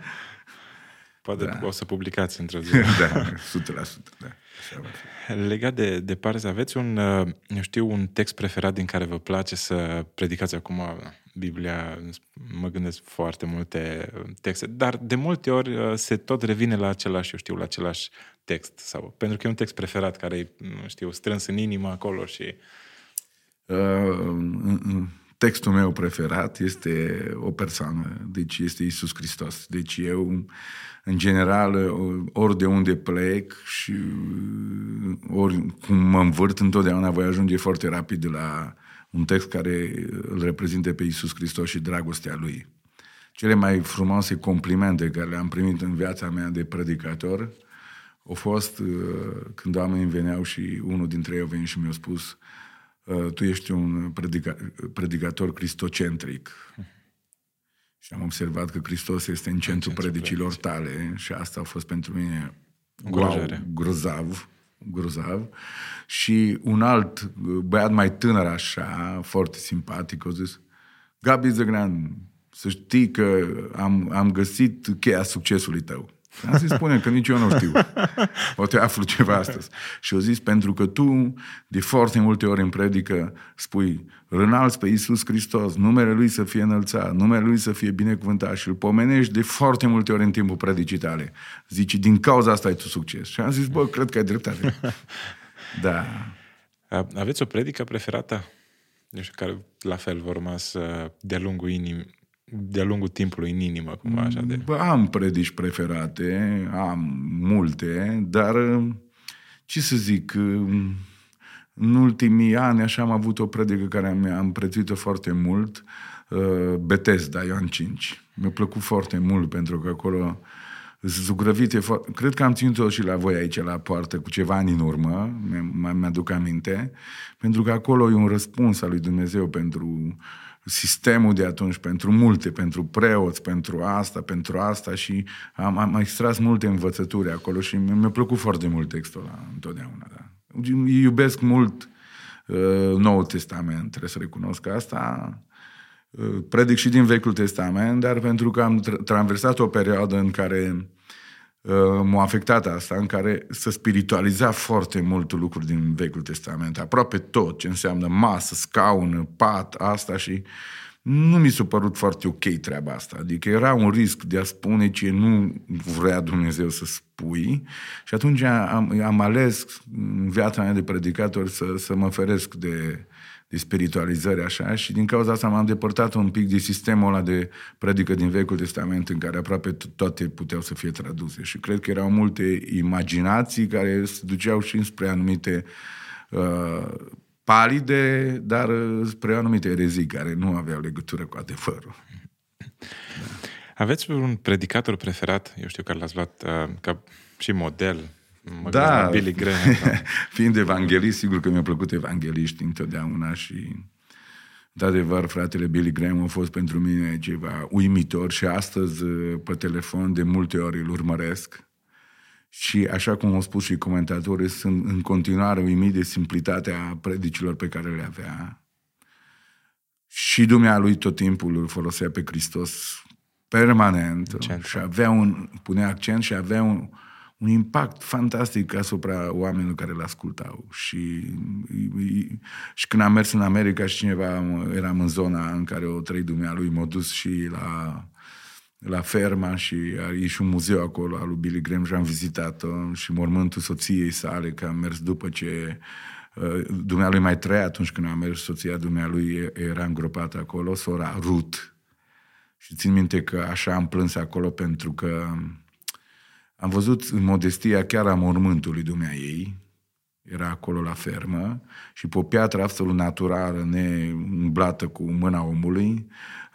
Poate da. o să publicați într-o zi. <laughs> da, 100%, da. Legat de, de Paris, aveți un, uh, eu știu, un text preferat din care vă place să predicați acum Biblia, mă gândesc foarte multe texte, dar de multe ori uh, se tot revine la același, eu știu, la același text. Sau, pentru că e un text preferat care e, nu știu, strâns în inimă acolo și... Uh, textul meu preferat este o persoană, deci este Isus Hristos. Deci eu, în general, ori de unde plec și ori cum mă învârt, întotdeauna voi ajunge foarte rapid de la un text care îl reprezintă pe Isus Hristos și dragostea Lui. Cele mai frumoase complimente care le-am primit în viața mea de predicator au fost uh, când oamenii veneau și unul dintre ei a venit și mi-a spus uh, tu ești un predica, predicator cristocentric. Și am observat că Hristos este în centrul predicilor tale și asta a fost pentru mine wow, grozav grozav. Și un alt băiat mai tânăr așa, foarte simpatic, a zis, Gabi Zăgran, să știi că am, am găsit cheia succesului tău. Am zis, spune că nici eu nu știu. Poate aflu ceva astăzi. Și au zis, pentru că tu de foarte multe ori în predică spui, rânalți pe Iisus Hristos, numele Lui să fie înălțat, numele Lui să fie binecuvântat și îl pomenești de foarte multe ori în timpul predicii tale. Zici, din cauza asta ai tu succes. Și am zis, bă, cred că ai dreptate. <laughs> Da. Aveți o predică preferată? Nu știu, care la fel vor rămas de-a lungul inimii, de-a lungul timpului în inimă, cumva așa de... Bă, am predici preferate, am multe, dar ce să zic, în ultimii ani așa am avut o predică care am, am prețuit-o foarte mult, uh, Bethesda, Ioan 5. Mi-a plăcut foarte mult pentru că acolo zugrăvite, cred că am ținut-o și la voi aici la poartă cu ceva ani în urmă, mi-aduc aminte, pentru că acolo e un răspuns al lui Dumnezeu pentru uh, sistemul de atunci pentru multe, pentru preoți, pentru asta, pentru asta și am, am extras multe învățături acolo și mi-a plăcut foarte mult textul ăla întotdeauna. Da. Iubesc mult uh, Noul Testament, trebuie să recunosc asta. Uh, predic și din Vechiul Testament, dar pentru că am tra- traversat o perioadă în care Uh, m-a afectat asta, în care să spiritualiza foarte mult lucruri din Vechiul Testament, aproape tot ce înseamnă masă, scaun, pat, asta și nu mi s-a părut foarte ok treaba asta. Adică era un risc de a spune ce nu vrea Dumnezeu să spui și atunci am, am ales în viața mea de predicator să, să mă feresc de, de spiritualizări așa și din cauza asta m-am depărtat un pic de sistemul ăla de predică din Vechiul Testament în care aproape toate puteau să fie traduse și cred că erau multe imaginații care se duceau și spre anumite uh, palide, dar uh, spre anumite erezii care nu aveau legătură cu adevărul. Da. Aveți un predicator preferat, eu știu că l-ați luat uh, ca și model Mă da, Billy Graham. Da. <laughs> fiind evanghelist, sigur că mi-au plăcut evangeliști întotdeauna și de-adevăr, fratele Billy Graham a fost pentru mine ceva uimitor și astăzi pe telefon de multe ori îl urmăresc. Și așa cum au spus și comentatorii, sunt în continuare uimit de simplitatea predicilor pe care le avea. Și lui tot timpul îl folosea pe Hristos permanent Centru. și avea un, punea accent și avea un, un impact fantastic asupra oamenilor care îl ascultau. Și, și când am mers în America și cineva, eram în zona în care o trăi dumnealui, m-a dus și la, la ferma și e și un muzeu acolo al lui Billy Graham și am vizitat-o și mormântul soției sale, că am mers după ce uh, dumnealui mai trăia atunci când am mers, soția dumnealui era îngropată acolo, sora Ruth. Și țin minte că așa am plâns acolo pentru că am văzut în modestia chiar a mormântului dumnea ei, era acolo la fermă, și pe o piatră absolut naturală, neumblată cu mâna omului,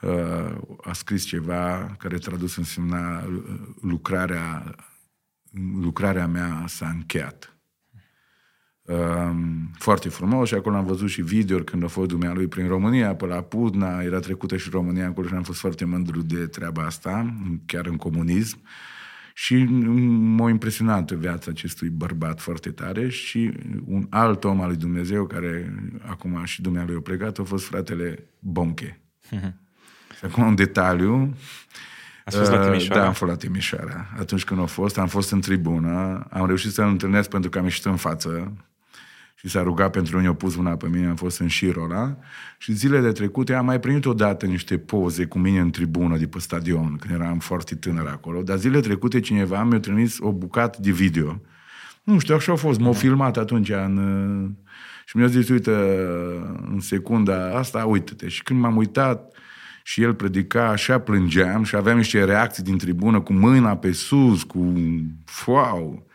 uh, a scris ceva care tradus însemna uh, lucrarea, lucrarea mea s-a încheiat. Um, foarte frumos și acolo am văzut și video când a fost dumnealui prin România, pe la Pudna, era trecută și România acolo și am fost foarte mândru de treaba asta, chiar în comunism. Uh, și m-a impresionat viața acestui bărbat foarte tare și un alt om al lui Dumnezeu, care acum și dumnealui a plecat, a fost fratele Bonche. <laughs> și acum un detaliu. Ați fost la uh, Timișoara? Da, am fost la Timișoara. Atunci când a fost, am fost în tribună, am reușit să-l întâlnesc pentru că am ieșit în față și s-a rugat pentru mine, a pus mâna pe mine, am fost în Șirola și zilele trecute am mai primit odată niște poze cu mine în tribună de pe stadion, când eram foarte tânăr acolo, dar zilele trecute cineva mi-a trimis o bucată de video. Nu știu, așa a fost, m-a filmat atunci în... Și mi-a zis, uite, în secunda asta, uite-te. Și când m-am uitat, și el predica, așa plângeam și aveam niște reacții din tribună cu mâna pe sus, cu wow,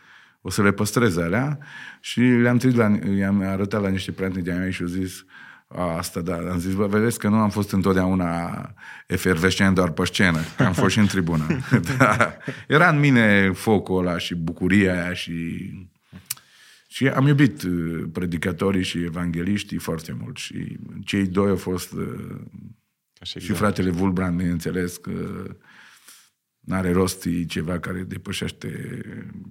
o să le păstrez alea. Și le-am trimis, la, i-am arătat la niște prieteni de-ai mei și au zis, a, asta da, am zis, bă, vedeți că nu am fost întotdeauna efervescent doar pe scenă, că am fost și în tribună. <laughs> da. Era în mine focul ăla și bucuria aia și... Și am iubit uh, predicatorii și evangeliștii foarte mult și cei doi au fost uh, și, și fratele Vulbrand, bineînțeles, că N-are rost e ceva care depășește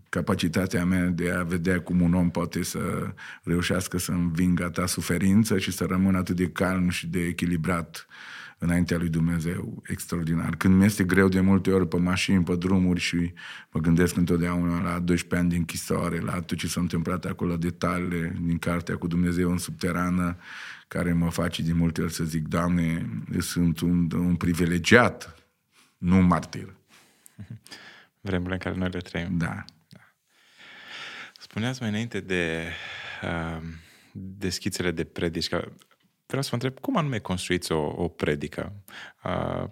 capacitatea mea de a vedea cum un om poate să reușească să învingă ta suferință și să rămână atât de calm și de echilibrat înaintea lui Dumnezeu. Extraordinar. Când mi este greu de multe ori pe mașini, pe drumuri și mă gândesc întotdeauna la 12 ani de închisoare, la tot ce s-a întâmplat acolo, detaliile din cartea cu Dumnezeu în subterană, care mă face de multe ori să zic, Doamne, sunt un, un privilegiat, nu un martir. <laughs> Vremurile în care noi le trăim. Da. da. Spuneați mai înainte de uh, de schițele de predici, că vreau să vă întreb, cum anume construiți o, o predică? Uh,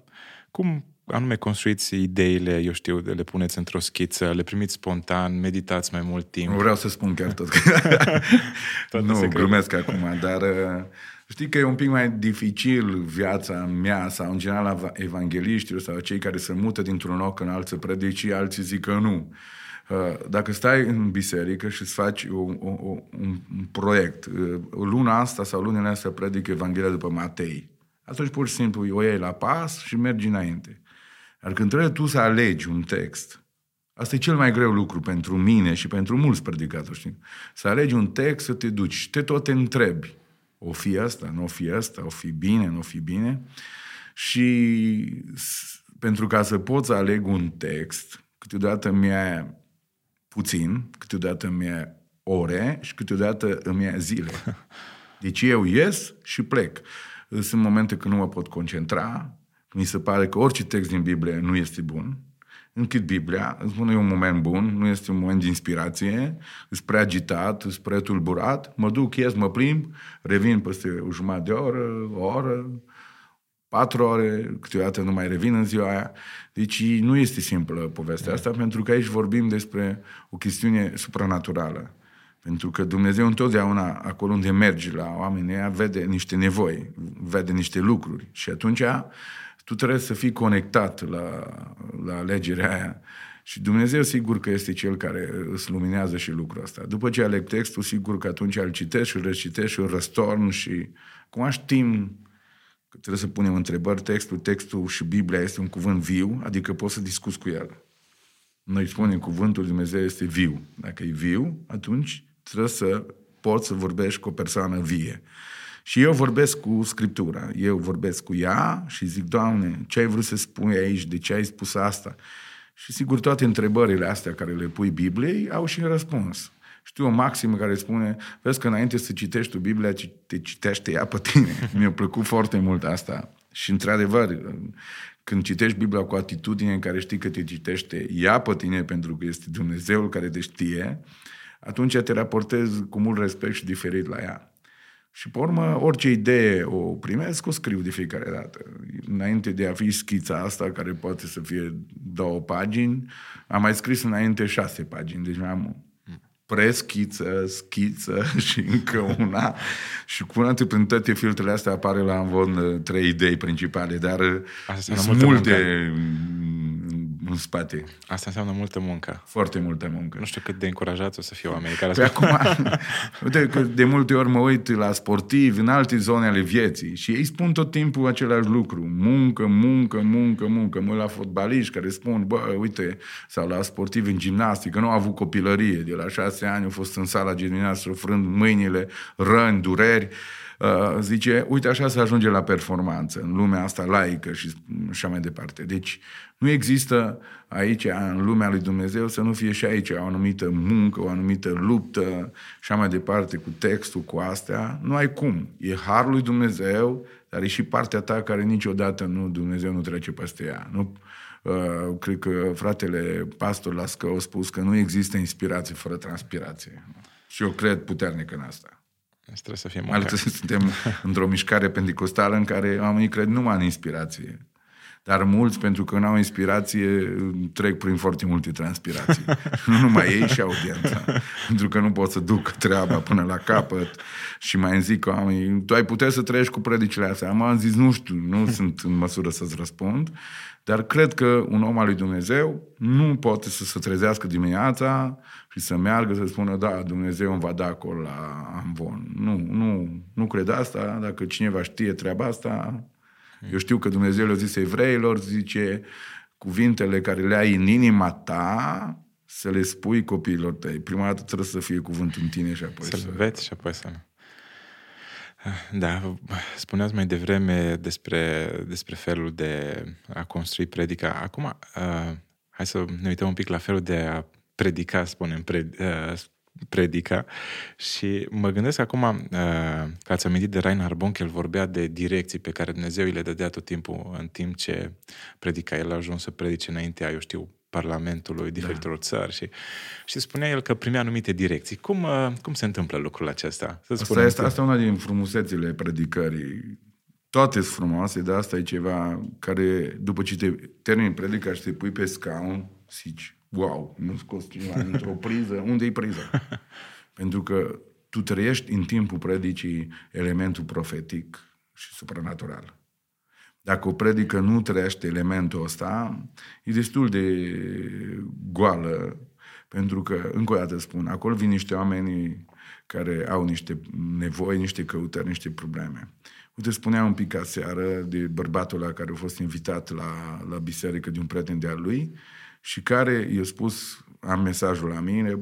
cum anume construiți ideile, eu știu, le puneți într-o schiță, le primiți spontan, meditați mai mult timp? Nu vreau să spun chiar tot. <laughs> tot <laughs> nu, secret. glumesc acum, dar uh, știi că e un pic mai dificil viața mea sau în general evangeliștilor sau cei care se mută dintr-un loc în altă predici, alții zic că nu. Uh, dacă stai în biserică și îți faci un, un, un, un proiect, uh, luna asta sau lunile astea predic Evanghelia după Matei, atunci pur și simplu o iei la pas și mergi înainte. Dar când trebuie tu să alegi un text, asta e cel mai greu lucru pentru mine și pentru mulți predicatori, știi? Să alegi un text, să te duci și te tot te întrebi. O fi asta, nu o fi asta, o fi bine, nu o fi bine. Și pentru ca să pot să aleg un text, câteodată mi-e puțin, câteodată îmi ore și câteodată îmi ia zile. <laughs> Deci eu ies și plec. Sunt momente când nu mă pot concentra, mi se pare că orice text din Biblie nu este bun. Închid Biblia, îmi spun e un moment bun, nu este un moment de inspirație, sunt prea agitat, sunt prea tulburat, mă duc, ies, mă plimb, revin peste o jumătate de oră, o oră, patru ore, câteodată nu mai revin în ziua aia. Deci nu este simplă povestea asta, pentru că aici vorbim despre o chestiune supranaturală. Pentru că Dumnezeu întotdeauna, acolo unde mergi la oamenii ăia, vede niște nevoi, vede niște lucruri. Și atunci tu trebuie să fii conectat la, la alegerea aia. Și Dumnezeu sigur că este Cel care îți luminează și lucrul ăsta. După ce aleg textul, sigur că atunci îl citești, îl recitești și îl răstorn și cum știm că trebuie să punem întrebări, textul, textul și Biblia este un cuvânt viu, adică poți să discuți cu el. Noi spunem cuvântul Lui Dumnezeu este viu. Dacă e viu, atunci trebuie să poți să vorbești cu o persoană vie. Și eu vorbesc cu Scriptura, eu vorbesc cu ea și zic, Doamne, ce ai vrut să spui aici, de ce ai spus asta? Și sigur, toate întrebările astea care le pui Bibliei au și răspuns. Știu o maximă care spune, vezi că înainte să citești tu Biblia, te citește ea pe tine. <laughs> Mi-a plăcut foarte mult asta. Și într-adevăr, când citești Biblia cu atitudine în care știi că te citește ea pe tine pentru că este Dumnezeul care te știe, atunci te raportezi cu mult respect și diferit la ea. Și pe urmă, orice idee o primesc, o scriu de fiecare dată. Înainte de a fi schița asta, care poate să fie două pagini, am mai scris înainte șase pagini. Deci am preschiță, schiță <laughs> și încă una. și cu una prin toate filtrele astea apare la învon uh, trei idei principale, dar Asta sunt multe în spate. Asta înseamnă multă muncă. Foarte multă muncă. Nu știu cât de încurajați o să fie oamenii care păi acum, <laughs> uite că de multe ori mă uit la sportivi în alte zone ale vieții și ei spun tot timpul același lucru. Muncă, muncă, muncă, muncă. Mă la fotbaliști care spun, bă, uite, sau la sportivi în gimnastică, nu au avut copilărie. De la șase ani au fost în sala gimnastică, frând mâinile, răni, dureri. Uh, zice, uite, așa se ajunge la performanță în lumea asta laică și așa mai departe. Deci nu există aici, în lumea lui Dumnezeu, să nu fie și aici o anumită muncă, o anumită luptă și așa mai departe cu textul, cu astea. Nu ai cum. E harul lui Dumnezeu, dar e și partea ta care niciodată nu, Dumnezeu nu trece peste ea. Nu, Uh, cred că fratele pastor Lască a spus că nu există inspirație fără transpirație. Și eu cred puternic în asta. Trebuie să fie Mai ales suntem într-o mișcare pentecostală în care oamenii cred numai în inspirație. Dar mulți, pentru că nu au inspirație, trec prin foarte multe transpirații. <laughs> nu numai ei și audiența. pentru că nu pot să duc treaba până la capăt. Și mai zic că oamenii, tu ai putea să trăiești cu predicile astea. Am zis, nu știu, nu sunt în măsură să-ți răspund. Dar cred că un om al lui Dumnezeu nu poate să se trezească dimineața și să meargă să spună, da, Dumnezeu îmi va da acolo la Amvon. Nu, nu, nu cred asta. Dacă cineva știe treaba asta, eu știu că Dumnezeu le-a zis evreilor, zice, cuvintele care le ai în inima ta să le spui copiilor tăi. Prima dată trebuie să fie cuvântul în tine și apoi să... Să-l veți și apoi să... Da, spuneați mai devreme despre, despre felul de a construi predica. Acum, uh, hai să ne uităm un pic la felul de a predica, spunem, pre, uh, predica și mă gândesc acum uh, că ați amintit de Reinhard Bonk, el vorbea de direcții pe care Dumnezeu îi le dădea tot timpul în timp ce predica. El a ajuns să predice înaintea, eu știu, Parlamentului diferitelor da. țări și, și spunea el că primea anumite direcții. Cum, uh, cum se întâmplă lucrul acesta? Să asta, este, asta e una din frumusețile predicării. Toate sunt frumoase, dar asta e ceva care, după ce te termini predica și te pui pe scaun, zici, wow, nu scos cineva <laughs> dintr-o priză, unde e priza? Pentru că tu trăiești în timpul predicii elementul profetic și supranatural. Dacă o predică nu trăiește elementul ăsta, e destul de goală, pentru că, încă o dată spun, acolo vin niște oameni care au niște nevoi, niște căutări, niște probleme. Uite, spunea un pic aseară de bărbatul la care a fost invitat la, la biserică de un prieten de-al lui și care i-a spus, am mesajul la mine,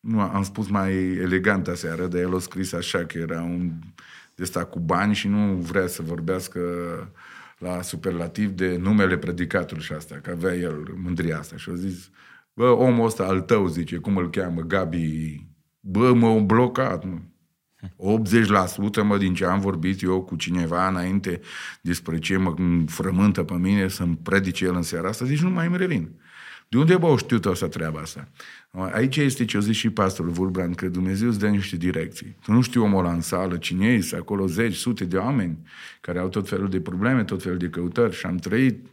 nu, am spus mai elegant aseară, dar el a scris așa că era un de sta cu bani și nu vrea să vorbească la superlativ de numele predicatului și asta, că avea el mândria asta. Și a zis, bă, omul ăsta al tău, zice, cum îl cheamă, Gabi, bă, m-a blocat, mă. 80% mă, din ce am vorbit eu cu cineva înainte despre ce mă frământă pe mine să-mi predice el în seara asta, zici, nu mai îmi revin. De unde bă, au știut asta treaba asta? Aici este ce o zis și pastorul Vulbrand, că Dumnezeu îți dă niște direcții. Tu nu știu omul ăla în sală, cine este, acolo zeci, sute de oameni care au tot felul de probleme, tot felul de căutări și am trăit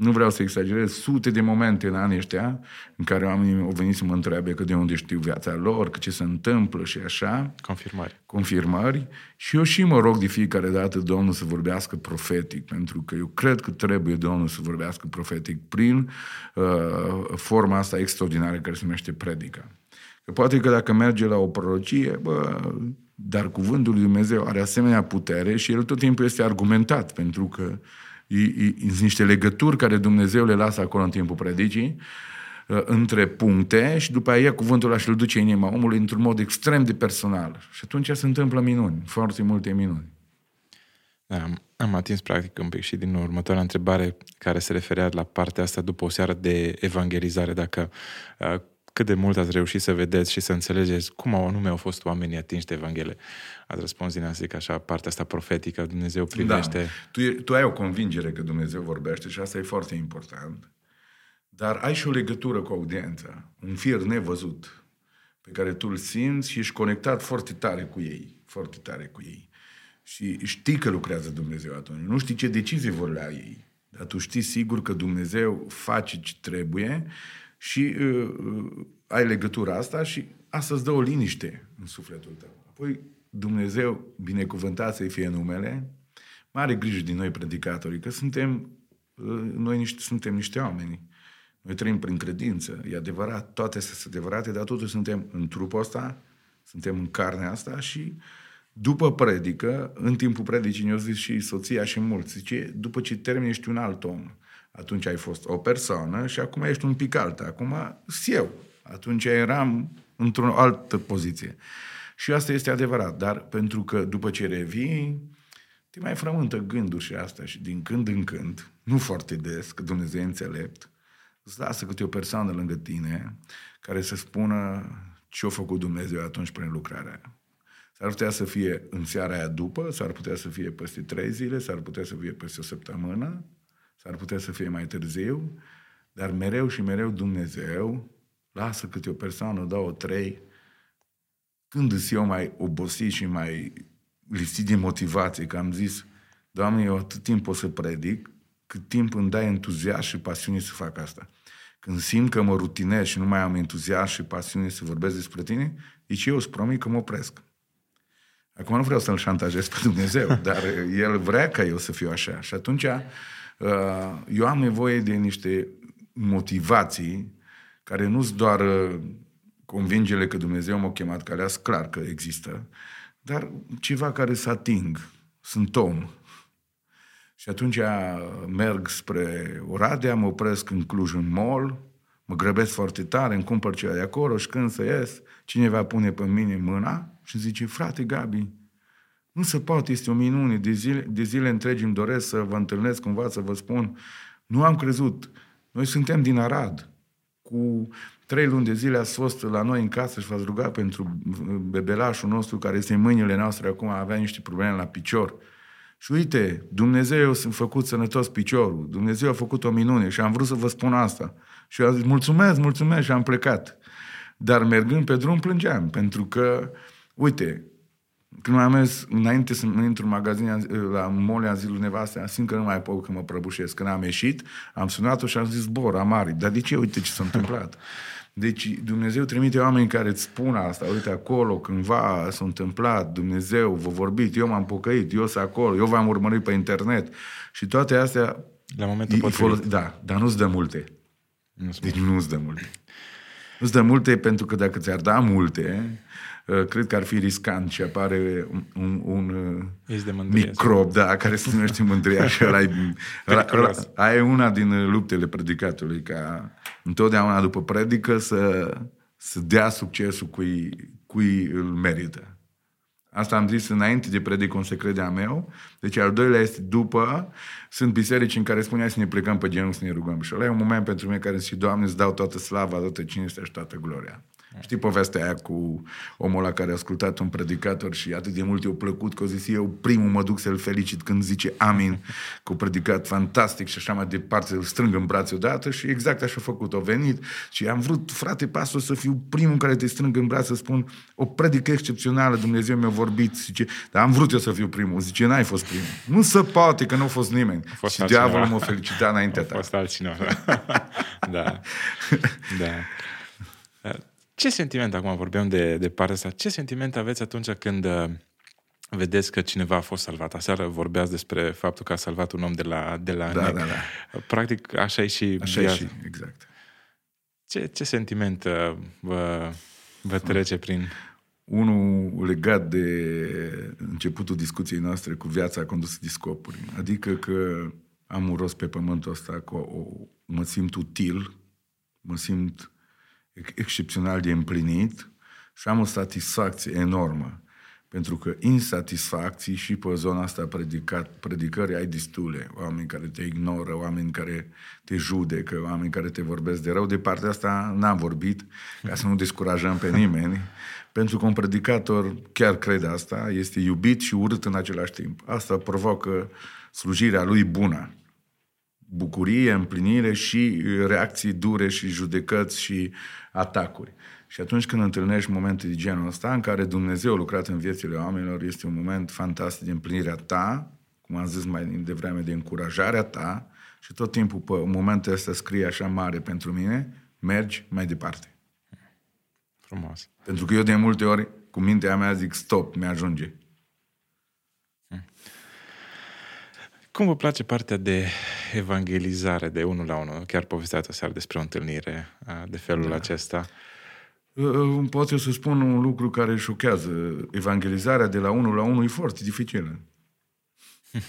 nu vreau să exagerez, sute de momente în anii ăștia în care oamenii au venit să mă întrebe că de unde știu viața lor, că ce se întâmplă și așa. Confirmări. Confirmări. Și eu și mă rog de fiecare dată Domnul să vorbească profetic, pentru că eu cred că trebuie Domnul să vorbească profetic prin uh, forma asta extraordinară care se numește predica. Că poate că dacă merge la o prorocie, bă, dar cuvântul lui Dumnezeu are asemenea putere și el tot timpul este argumentat, pentru că sunt niște legături care Dumnezeu le lasă acolo în timpul predicii, uh, între puncte și după aia cuvântul ăla și îl duce în inima omului într-un mod extrem de personal. Și atunci se întâmplă minuni, foarte multe minuni. Da, am atins practic un pic și din următoarea întrebare care se referea la partea asta după o seară de evangelizare, dacă uh, cât de mult ați reușit să vedeți și să înțelegeți cum au anume au fost oamenii atinși de Evanghelie. Ați răspuns din asta, așa, partea asta profetică, Dumnezeu privește... Da. Tu, tu ai o convingere că Dumnezeu vorbește și asta e foarte important. Dar ai și o legătură cu audiența, un fir nevăzut, pe care tu îl simți și ești conectat foarte tare cu ei, foarte tare cu ei. Și știi că lucrează Dumnezeu atunci. Nu știi ce decizii vor lua ei. Dar tu știi sigur că Dumnezeu face ce trebuie și uh, uh, ai legătura asta și asta îți dă o liniște în sufletul tău. Apoi Dumnezeu, binecuvântat să-i fie numele, mare grijă din noi predicatorii, că suntem, uh, noi niște, suntem niște oameni. Noi trăim prin credință, e adevărat, toate sunt adevărate, dar totuși suntem în trupul ăsta, suntem în carnea asta și după predică, în timpul predicii ne-au zis și soția și mulți, zice, după ce termini ești un alt om. Atunci ai fost o persoană și acum ești un pic altă. Acum eu. Atunci eram într-o altă poziție. Și asta este adevărat, dar pentru că după ce revii, te mai frământă gândul și asta și din când în când, nu foarte des, că Dumnezeu e înțelept, îți lasă câte o persoană lângă tine care să spună ce a făcut Dumnezeu atunci prin lucrarea S-ar putea să fie în seara aia după, s-ar putea să fie peste trei zile, s-ar putea să fie peste o săptămână, S-ar putea să fie mai târziu, dar mereu și mereu Dumnezeu lasă câte o persoană, două, trei, când îs eu mai obosit și mai lipsit de motivație, că am zis, Doamne, eu atât timp o să predic, cât timp îmi dai entuziasm și pasiune să fac asta. Când simt că mă rutinez și nu mai am entuziasm și pasiune să vorbesc despre tine, deci eu îți promit că mă opresc. Acum nu vreau să-L șantajez pe Dumnezeu, <laughs> dar El vrea ca eu să fiu așa. Și atunci Uh, eu am nevoie de niște motivații care nu sunt doar uh, convingele că Dumnezeu m-a chemat calea, clar că există, dar ceva care să ating. Sunt om. Și atunci merg spre Oradea, mă opresc în Cluj în mall, mă grăbesc foarte tare, îmi cumpăr ceva de acolo și când să ies, cineva pune pe mine mâna și zice, frate Gabi, nu se poate, este o minune, de zile, de zile întregi îmi doresc să vă întâlnesc cumva, să vă spun, nu am crezut, noi suntem din Arad, cu trei luni de zile ați fost la noi în casă și v-ați rugat pentru bebelașul nostru care este în mâinile noastre acum, avea niște probleme la picior. Și uite, Dumnezeu a făcut sănătos piciorul, Dumnezeu a făcut o minune și am vrut să vă spun asta. Și eu am zis, mulțumesc, mulțumesc și am plecat. Dar mergând pe drum plângeam, pentru că, uite, când am mers înainte să intru în magazin la mole în zilul nevastă, simt că nu mai pot că mă prăbușesc. Când am ieșit, am sunat-o și am zis, Bor, Amari, dar de ce? Uite ce s-a întâmplat. Deci Dumnezeu trimite oameni care îți spun asta, uite acolo, cândva s-a întâmplat, Dumnezeu v-a vorbit, eu m-am pocăit, eu sunt acolo, eu v-am urmărit pe internet și toate astea... La momentul potrivit. Da, dar nu-ți dă multe. Nu deci nu-ți dă multe. Nu-ți dă multe pentru că dacă ți-ar da multe, uh, cred că ar fi riscant și apare un, un, un de microb da, care se numește mândria și ăla, <laughs> ăla, ăla, ăla, e una din luptele predicatului, ca întotdeauna după predică să, să dea succesul cui, cui îl merită. Asta am zis înainte de predic un secret de-a meu. Deci al doilea este după. Sunt biserici în care spunea să ne plecăm pe genunchi să ne rugăm. Și ăla e un moment pentru mine care zice, Doamne, îți dau toată slava, toată cinstea și toată gloria. Știi povestea aia cu omul ăla care a ascultat un predicator și atât de mult i-a plăcut că a zis eu primul mă duc să-l felicit când zice amin, cu predicat fantastic și așa mai departe, îl strâng în brațe odată și exact așa a făcut. A venit și am vrut, frate pastor, să fiu primul care te strâng în brațe să spun o predică excepțională, Dumnezeu mi-a vorbit. Zice, dar am vrut eu să fiu primul. Zice, n-ai fost primul. Nu se poate că nu a fost nimeni. A fost și diavolul m-a felicitat înaintea ta. A fost altcineva. <laughs> da. da. Ce sentiment, acum vorbeam de, de partea asta, ce sentiment aveți atunci când uh, vedeți că cineva a fost salvat? Aseară vorbeați despre faptul că a salvat un om de la, de la da, da, da. Practic, așa e și Așa e și, exact. Ce, ce sentiment uh, vă, vă trece prin... Unul legat de începutul discuției noastre cu viața condusă de scopuri. Adică că am un rost pe pământul ăsta, că o, o, mă simt util, mă simt excepțional de împlinit și am o satisfacție enormă. Pentru că insatisfacții și pe zona asta predicat, predicării ai destule. Oameni care te ignoră, oameni care te judecă, oameni care te vorbesc de rău. De partea asta n-am vorbit, ca să nu descurajăm pe nimeni. <laughs> Pentru că un predicator chiar crede asta, este iubit și urât în același timp. Asta provoacă slujirea lui bună bucurie, împlinire și reacții dure și judecăți și atacuri. Și atunci când întâlnești momente de genul ăsta, în care Dumnezeu a lucrat în viețile oamenilor, este un moment fantastic de împlinirea ta, cum am zis mai devreme, de încurajarea ta, și tot timpul pe momentul ăsta scrie așa mare pentru mine, mergi mai departe. Frumos. Pentru că eu de multe ori, cu mintea mea, zic stop, mi-ajunge. Cum vă place partea de evangelizare, de unul la unul? Chiar povesteați seară despre o întâlnire de felul da. acesta. Pot eu să spun un lucru care șochează. Evangelizarea de la unul la unul e foarte dificilă. <laughs>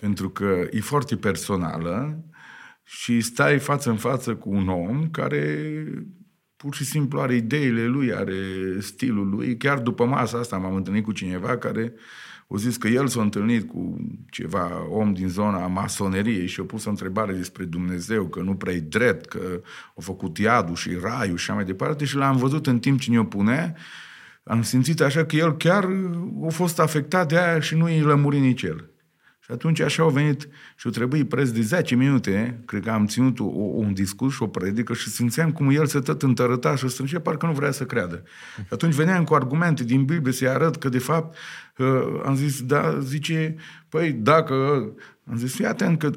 Pentru că e foarte personală și stai față în față cu un om care pur și simplu are ideile lui, are stilul lui. Chiar după masa asta m-am întâlnit cu cineva care o zis că el s-a întâlnit cu ceva om din zona masoneriei și a pus o întrebare despre Dumnezeu, că nu prea drept, că a făcut iadul și raiul și așa mai departe și l-am văzut în timp ce ne-o pune, am simțit așa că el chiar a fost afectat de aia și nu i lămuri nici el. Și atunci așa au venit și o trebuie preț de 10 minute, cred că am ținut o, un discurs și o predică și simțeam cum el se tot întărăta și strângea, parcă nu vrea să creadă. Și atunci veneam cu argumente din Biblie să-i arăt că de fapt am zis, da, zice, păi dacă, am zis, fii atent că,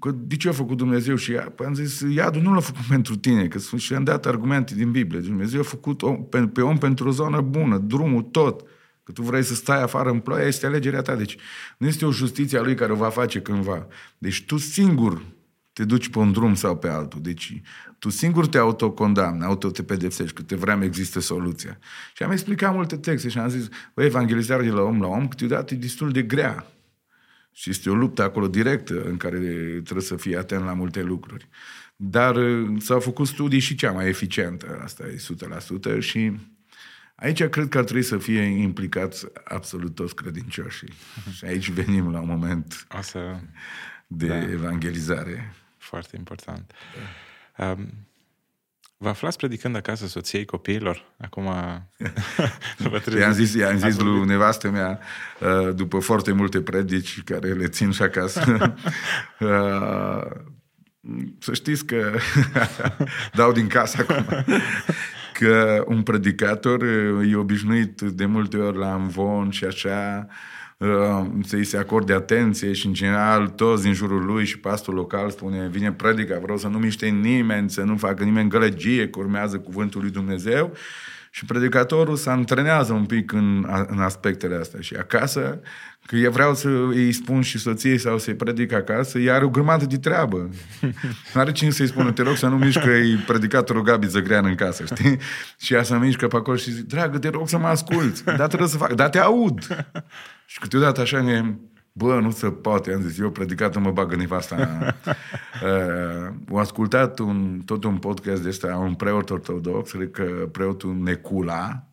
că de ce a făcut Dumnezeu și ea? Păi am zis, iadul nu l-a făcut pentru tine, că și am dat argumente din Biblie. Dumnezeu a făcut om, pe, pe om pentru o zonă bună, drumul tot. Că tu vrei să stai afară în ploaie, este alegerea ta. Deci nu este o justiție a lui care o va face cândva. Deci tu singur te duci pe un drum sau pe altul. Deci tu singur te autocondamni, auto te pedepsești, că te vreme există soluția. Și am explicat multe texte și am zis, bă, evangelizarea de la om la om câteodată e destul de grea. Și este o luptă acolo directă în care trebuie să fii atent la multe lucruri. Dar uh, s-au făcut studii și cea mai eficientă, asta e 100%, și aici cred că ar trebui să fie implicați absolut toți credincioșii. Și aici venim la un moment Asta, de Da. evangelizare. foarte important. Um, vă aflați predicând acasă soției copiilor? Acum <laughs> vă treziți. I-am zis, i-am zis Ați lui vorbit? nevastă mea, uh, după foarte multe predici care le țin și acasă, <laughs> uh, să știți că <laughs> dau din casă acum, că un predicator uh, e obișnuit de multe ori la învon și așa, uh, să-i se acorde atenție și în general toți din jurul lui și pastorul local spune vine predica, vreau să nu miște nimeni, să nu facă nimeni gălăgie, că urmează cuvântul lui Dumnezeu și predicatorul se antrenează un pic în, în aspectele astea. Și acasă, că eu vreau să îi spun și soției sau să-i predic acasă, ea are o grămadă de treabă. <laughs> Nu are cine să-i spună, te rog să nu mișcă e predicatorul Gabi Zăgrean în casă, știi? Și ea să mișcă pe acolo și zic, dragă, te rog să mă asculți, dar trebuie să fac, dar te aud. Și câteodată așa ne... Bă, nu se poate, am zis, eu predicatul mă bagă nevasta. <laughs> uh, o ascultat un, tot un podcast de ăsta, un preot ortodox, cred că preotul Necula,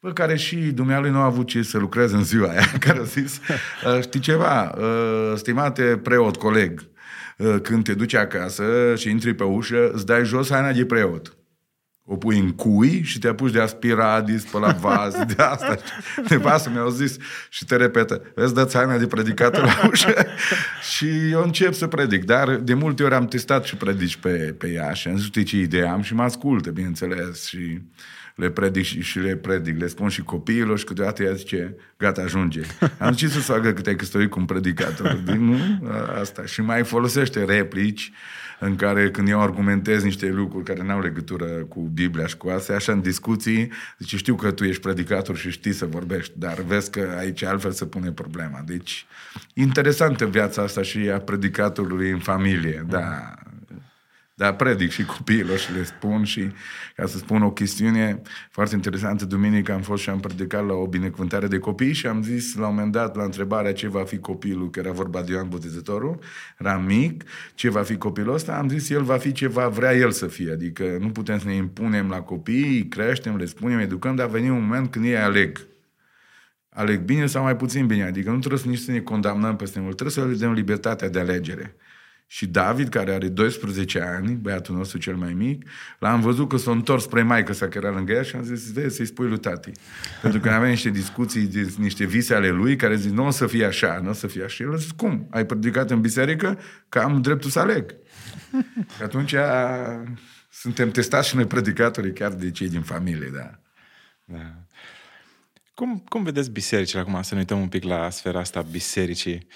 Bă, care și dumnealui nu a avut ce să lucreze în ziua aia, <laughs> care a zis, "Uh, știi ceva, uh, stimate preot, coleg, uh, când te duci acasă și intri pe ușă, îți dai jos haina de preot. O pui în cui și te apuci de aspirat, de spălat vas, de asta. Nevastă mi-au zis și te repetă, vezi, dă haina de predicat la ușă <laughs> și eu încep să predic. Dar de multe ori am testat și predici pe, pe ea și am zis, știi ce idee am și mă ascultă, bineînțeles, și le predic și, și le predic, le spun și copiilor și câteodată ea zice, gata, ajunge. Am zis ce să facă că te-ai căsătorit cu un predicator. Zic, nu, a- asta. Și mai folosește replici în care când eu argumentez niște lucruri care n-au legătură cu Biblia și cu astea, așa în discuții, zice, știu că tu ești predicator și știi să vorbești, dar vezi că aici altfel se pune problema. Deci, interesantă viața asta și a predicatorului în familie, da. Dar predic și copiilor și le spun și, ca să spun o chestiune foarte interesantă, duminică am fost și am predicat la o binecuvântare de copii și am zis la un moment dat la întrebarea ce va fi copilul, că era vorba de Ioan Botezătorul, era mic, ce va fi copilul ăsta, am zis el va fi ce va vrea el să fie, adică nu putem să ne impunem la copii, îi creștem, le spunem, educăm, dar veni un moment când ei aleg aleg bine sau mai puțin bine. Adică nu trebuie să nici să ne condamnăm peste mult, trebuie să le dăm libertatea de alegere. Și David, care are 12 ani, băiatul nostru cel mai mic, l-am văzut că s-a întors spre maică sa care era lângă ea și am zis, vezi, să-i spui lui tati. Pentru că avea niște discuții, de, niște vise ale lui, care zic, nu o să fie așa, nu o să fie așa. El a zis, cum? Ai predicat în biserică? Că am dreptul să aleg. Și atunci a, suntem testați și noi predicatorii chiar de cei din familie, da. Da. Cum, cum vedeți bisericile acum? Să ne uităm un pic la sfera asta a bisericii.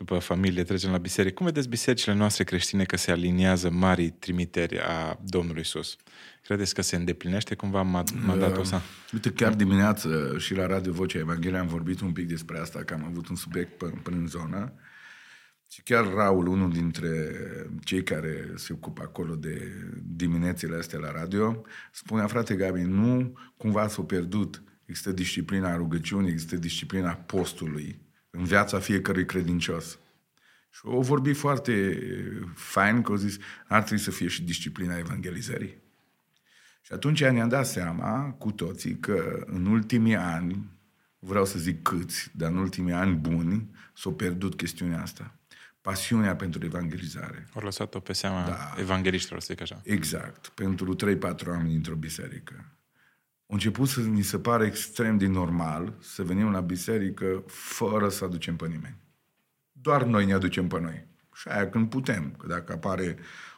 După familie trecem la biserică. Cum vedeți bisericile noastre creștine că se aliniază marii trimiteri a Domnului Isus? Credeți că se îndeplinește cumva mad- mandatul ăsta? Uite, chiar dimineață și la Radio Vocea Evangheliei am vorbit un pic despre asta, că am avut un subiect până, până în zonă. Și chiar Raul, unul dintre cei care se ocupă acolo de diminețile astea la radio, spunea, frate Gabi, nu cumva s-a pierdut. Există disciplina rugăciunii, există disciplina postului în viața fiecărui credincios. Și o vorbi foarte fain, că au zis, ar trebui să fie și disciplina evangelizării. Și atunci ne-am dat seama cu toții că în ultimii ani, vreau să zic câți, dar în ultimii ani buni, s-a pierdut chestiunea asta. Pasiunea pentru evangelizare. Au lăsat-o pe seama Da. da. evangeliștilor, să zic așa. Exact. Pentru 3-4 ani dintr-o biserică. A început să ni se pare extrem de normal să venim la biserică fără să aducem pe nimeni. Doar noi ne aducem pe noi. Și aia când putem. Că dacă apare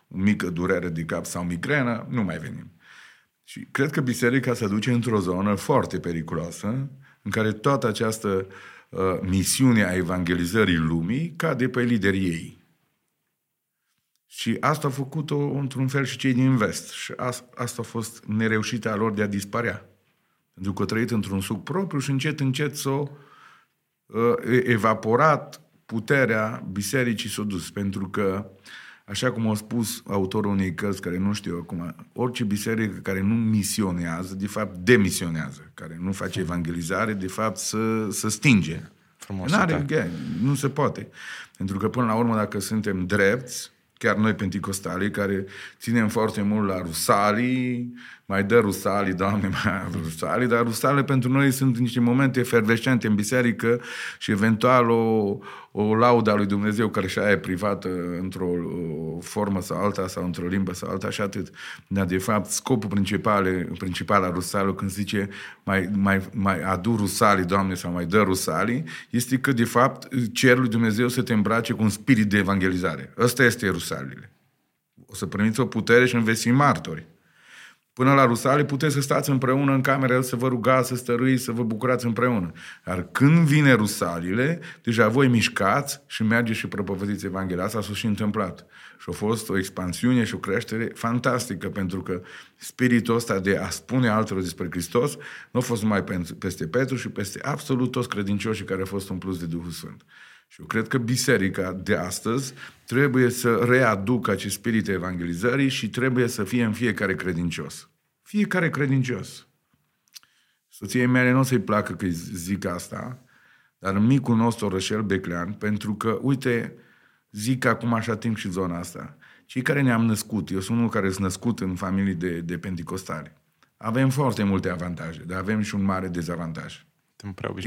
o mică durere de cap sau migrenă, nu mai venim. Și cred că biserica se duce într-o zonă foarte periculoasă, în care toată această uh, misiune a evangelizării lumii cade pe liderii ei. Și asta a făcut-o într-un fel și cei din vest. Și as- asta a fost nereușita lor de a dispărea. Pentru că au trăit într-un suc propriu și încet, încet s-a uh, evaporat puterea bisericii s-a dus. Pentru că, așa cum a spus autorul unei cărți, care nu știu acum, orice biserică care nu misionează, de fapt demisionează, care nu face evangelizare, de fapt să, să stinge. Frumos. N-are, nu se poate. Pentru că, până la urmă, dacă suntem drepți, chiar noi penticostali, care ținem foarte mult la rusalii, mai dă rusalii, Doamne, <laughs> mai rusalii, dar rusale pentru noi sunt niște momente efervescente în biserică și eventual o, o laudă a lui Dumnezeu care și aia e privată într-o formă sau alta sau într-o limbă sau alta și atât. Dar de fapt scopul principal, principal al rusalului când zice mai, mai, mai adu rusalii, Doamne, sau mai dă rusalii, este că de fapt cerul lui Dumnezeu să te îmbrace cu un spirit de evangelizare. Ăsta este rusalile. O să primiți o putere și înveți martori. Până la Rusale puteți să stați împreună în cameră, să vă rugați, să stăruiți, să vă bucurați împreună. Dar când vine Rusalile, deja voi mișcați și mergeți și propovădiți Evanghelia. Asta s-a și întâmplat. Și a fost o expansiune și o creștere fantastică, pentru că spiritul ăsta de a spune altora despre Hristos nu a fost numai peste Petru și peste absolut toți credincioșii care au fost umpluți de Duhul Sfânt. Și eu cred că biserica de astăzi trebuie să readucă acest spirit evangelizării și trebuie să fie în fiecare credincios. Fiecare credincios. Soției mele nu o să-i placă că zic asta, dar în micul nostru orășel Beclean, pentru că, uite, zic acum așa timp și zona asta, cei care ne-am născut, eu sunt unul care sunt născut în familii de, de penticostale, avem foarte multe avantaje, dar avem și un mare dezavantaj.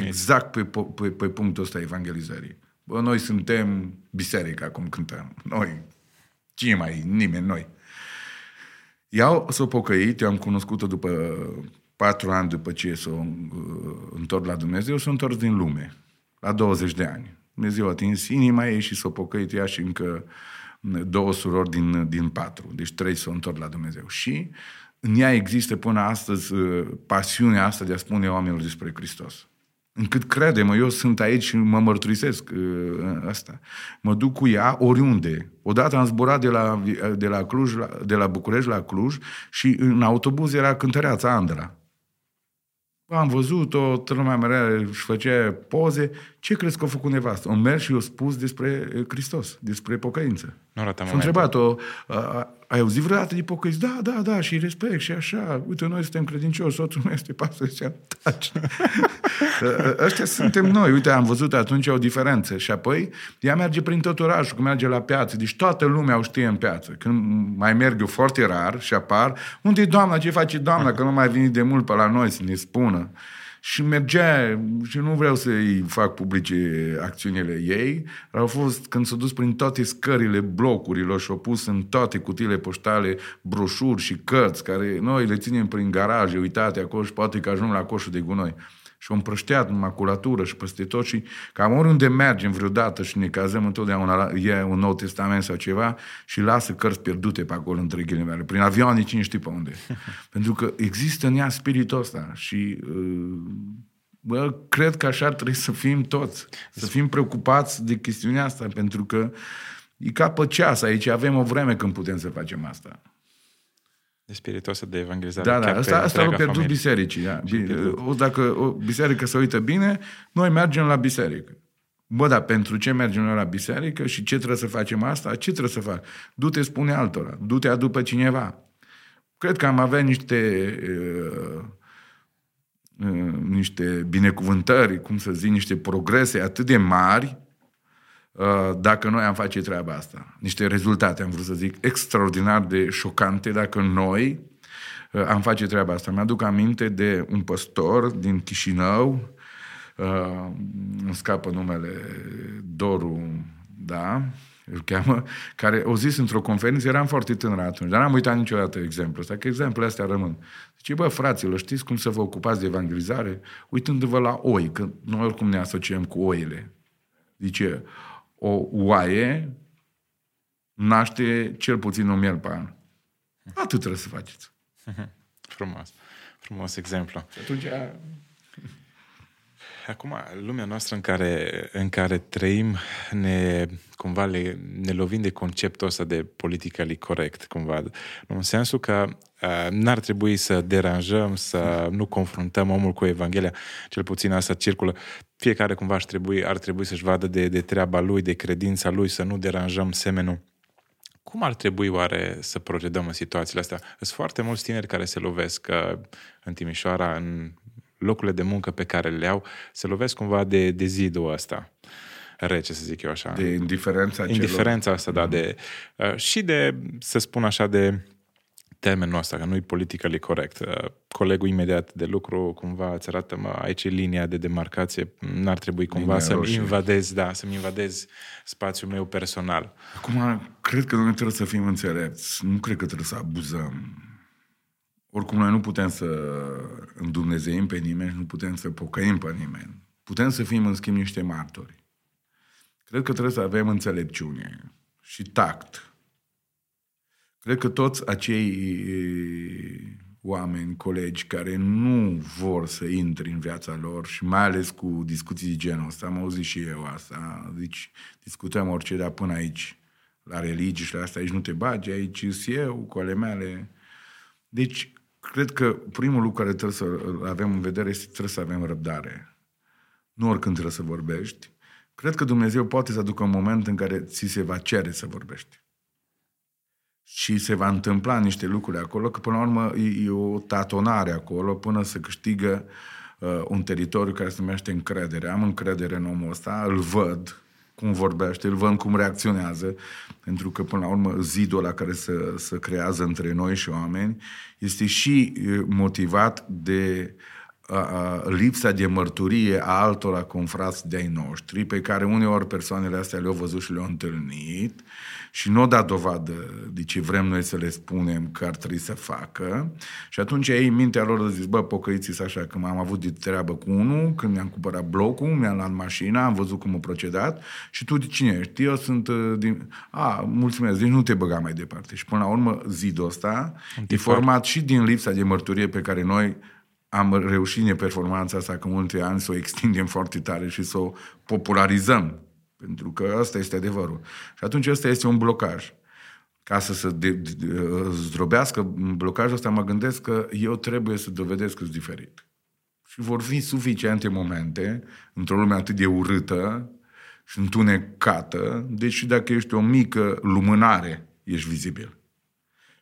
Exact pe, pe, pe punctul ăsta evangelizării. Bă, noi suntem biserica, cum cântăm. Noi. Cine mai Nimeni, noi. Ea s-a pocăit, eu am cunoscut-o după patru ani după ce s-a uh, întors la Dumnezeu, s-a întors din lume, la 20 de ani. Dumnezeu a atins inima ei și s-a pocăit ea și încă două surori din, din patru. Deci trei s-au întors la Dumnezeu. Și în ea există până astăzi uh, pasiunea asta de a spune oamenilor despre Hristos încât crede-mă, eu sunt aici și mă mărturisesc uh, asta. Mă duc cu ea oriunde. Odată am zburat de la, de la, Cluj, la, de la București la Cluj și în autobuz era cântăreața Andra. Am văzut-o, lumea mea își făcea poze. Ce crezi că a făcut nevastă? O mers și o spus despre Hristos, despre pocăință. Nu Și a întrebat-o, ai auzit vreodată de pocăiți? Da, da, da, și respect și așa. Uite, noi suntem credincioși, soțul meu este pastor, zicea, taci. <laughs> Ăștia suntem noi. Uite, am văzut atunci o diferență. Și apoi, ea merge prin tot orașul, când merge la piață. Deci toată lumea o știe în piață. Când mai merg eu foarte rar și apar, unde e doamna, ce face doamna, că nu mai venit de mult pe la noi să ne spună. Și mergea, și nu vreau să-i fac publice acțiunile ei, au fost când s-au dus prin toate scările blocurilor și au pus în toate cutiile poștale broșuri și cărți, care noi le ținem prin garaje, uitate acolo și poate că ajung la coșul de gunoi și o împrășteat în maculatură și peste tot și cam oriunde mergem vreodată și ne cazăm întotdeauna e un nou testament sau ceva și lasă cărți pierdute pe acolo între ghilimele, prin avioane cine știe pe unde. <laughs> Pentru că există în ea spiritul ăsta și uh, bă, cred că așa trebuie să fim toți, să fim preocupați de chestiunea asta, pentru că e ca pe ceas aici, avem o vreme când putem să facem asta de spiritoasă de evangelizare. Da, da, asta, asta l-au pierdut familie. bisericii. Da. O, dacă o biserică se uită bine, noi mergem la biserică. Bă, dar pentru ce mergem noi la biserică și ce trebuie să facem asta? Ce trebuie să fac? Du-te, spune altora. Du-te, după cineva. Cred că am avea niște uh, uh, niște binecuvântări, cum să zic, niște progrese atât de mari Uh, dacă noi am face treaba asta. Niște rezultate, am vrut să zic, extraordinar de șocante dacă noi uh, am face treaba asta. Mi-aduc aminte de un păstor din Chișinău, uh, îmi scapă numele Doru, da, îl cheamă, care o zis într-o conferință, eram foarte tânăr atunci, dar n-am uitat niciodată exemplul ăsta, că exemplele astea rămân. Zice, bă, fraților, știți cum să vă ocupați de evangelizare? Uitându-vă la oi, că noi oricum ne asociem cu oile. Zice, o oaie naște cel puțin un miel pe an. Atât trebuie să faceți. <laughs> Frumos. Frumos exemplu. Și atunci... Acum, lumea noastră în care, în care trăim, ne, cumva le, ne lovim de conceptul ăsta de politically corect, cumva. În sensul că uh, n-ar trebui să deranjăm, să nu confruntăm omul cu Evanghelia, cel puțin asta circulă fiecare cumva ar trebui, ar trebui să-și vadă de, de treaba lui, de credința lui, să nu deranjăm semenul. Cum ar trebui oare să procedăm în situațiile astea? Sunt foarte mulți tineri care se lovesc în Timișoara, în locurile de muncă pe care le au se lovesc cumva de, de zidul ăsta rece, să zic eu așa. De indiferența Indiferența asta, da, de, uh, și de, să spun așa, de termenul ăsta, că nu-i politically corect. Uh, colegul imediat de lucru cumva îți arată, mă, aici e linia de demarcație, n-ar trebui cumva linia să-mi roșie. invadez, da, să-mi invadez spațiul meu personal. Acum, cred că noi trebuie să fim înțelepți. Nu cred că trebuie să abuzăm. Oricum, noi nu putem să îndumnezeim pe nimeni, nu putem să pocăim pe nimeni. Putem să fim, în schimb, niște martori. Cred că trebuie să avem înțelepciune și tact Cred că toți acei oameni, colegi, care nu vor să intre în viața lor și mai ales cu discuții de genul ăsta, am auzit și eu asta, deci discutăm orice, dar până aici, la religii și la asta, aici nu te bagi, aici sunt eu, cu ale mele. Deci, cred că primul lucru care trebuie să avem în vedere este că trebuie să avem răbdare. Nu oricând trebuie să vorbești. Cred că Dumnezeu poate să aducă un moment în care ți se va cere să vorbești și se va întâmpla niște lucruri acolo, că până la urmă e, e o tatonare acolo până să câștigă uh, un teritoriu care se numește încredere. Am încredere în omul ăsta, îl văd cum vorbește, îl văd cum reacționează, pentru că până la urmă zidul la care se, se creează între noi și oameni este și motivat de a, a, lipsa de mărturie a altora confrați de-ai noștri, pe care uneori persoanele astea le-au văzut și le-au întâlnit și nu o da dovadă de ce vrem noi să le spunem că ar trebui să facă. Și atunci ei, în mintea lor, zis, bă, pocăiți așa, că m-am avut de treabă cu unul, când mi-am cumpărat blocul, mi-am luat mașina, am văzut cum a procedat și tu de cine ești? Eu sunt uh, din... A, mulțumesc, deci nu te băga mai departe. Și până la urmă, zidul ăsta e format și din lipsa de mărturie pe care noi am reușit în performanța asta că multe ani să o extindem foarte tare și să o popularizăm pentru că asta este adevărul. Și atunci ăsta este un blocaj. Ca să se de, de, de, zdrobească blocajul ăsta, mă gândesc că eu trebuie să dovedesc că sunt diferit. Și vor fi suficiente momente, într-o lume atât de urâtă și întunecată, deci dacă ești o mică lumânare, ești vizibil.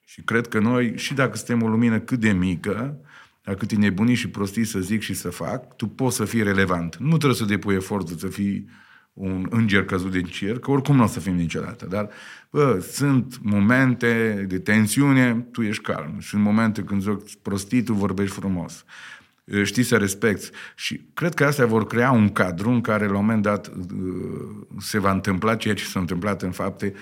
Și cred că noi, și dacă suntem o lumină cât de mică, dacă te nebuni și prostii să zic și să fac, tu poți să fii relevant. Nu trebuie să depui efortul să fii un înger căzut din cer, că oricum nu o să fim niciodată, dar bă, sunt momente de tensiune, tu ești calm. Și în momente când joci prostii, tu vorbești frumos știi să respecti. Și cred că astea vor crea un cadru în care la un moment dat se va întâmpla ceea ce s-a întâmplat în fapte.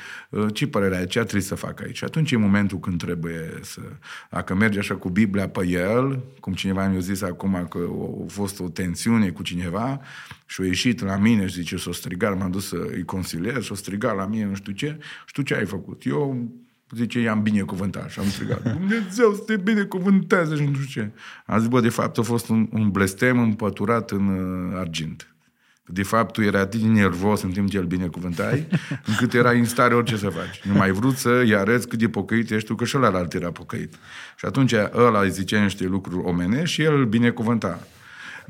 Ce părere ai? Ce trebuie să facă aici? Atunci e momentul când trebuie să... Dacă mergi așa cu Biblia pe el, cum cineva mi-a zis acum că a fost o tensiune cu cineva și a ieșit la mine și zice, s-o strigat, m-am dus să-i consiliez, s-o strigat la mine, nu știu ce, și tu ce ai făcut? Eu Zice, i-am binecuvântat și am strigat. Dumnezeu să te binecuvânteze și nu știu ce. Am zis, bă, de fapt a fost un, un blestem împăturat în uh, argint. De fapt, tu erai atât de nervos în timp ce îl binecuvântai, încât era în stare orice să faci. Nu mai vrut să îi arăți cât de pocăit ești tu, că și ăla era pocăit. Și atunci ăla îi zicea niște lucruri omenești și el îl binecuvânta.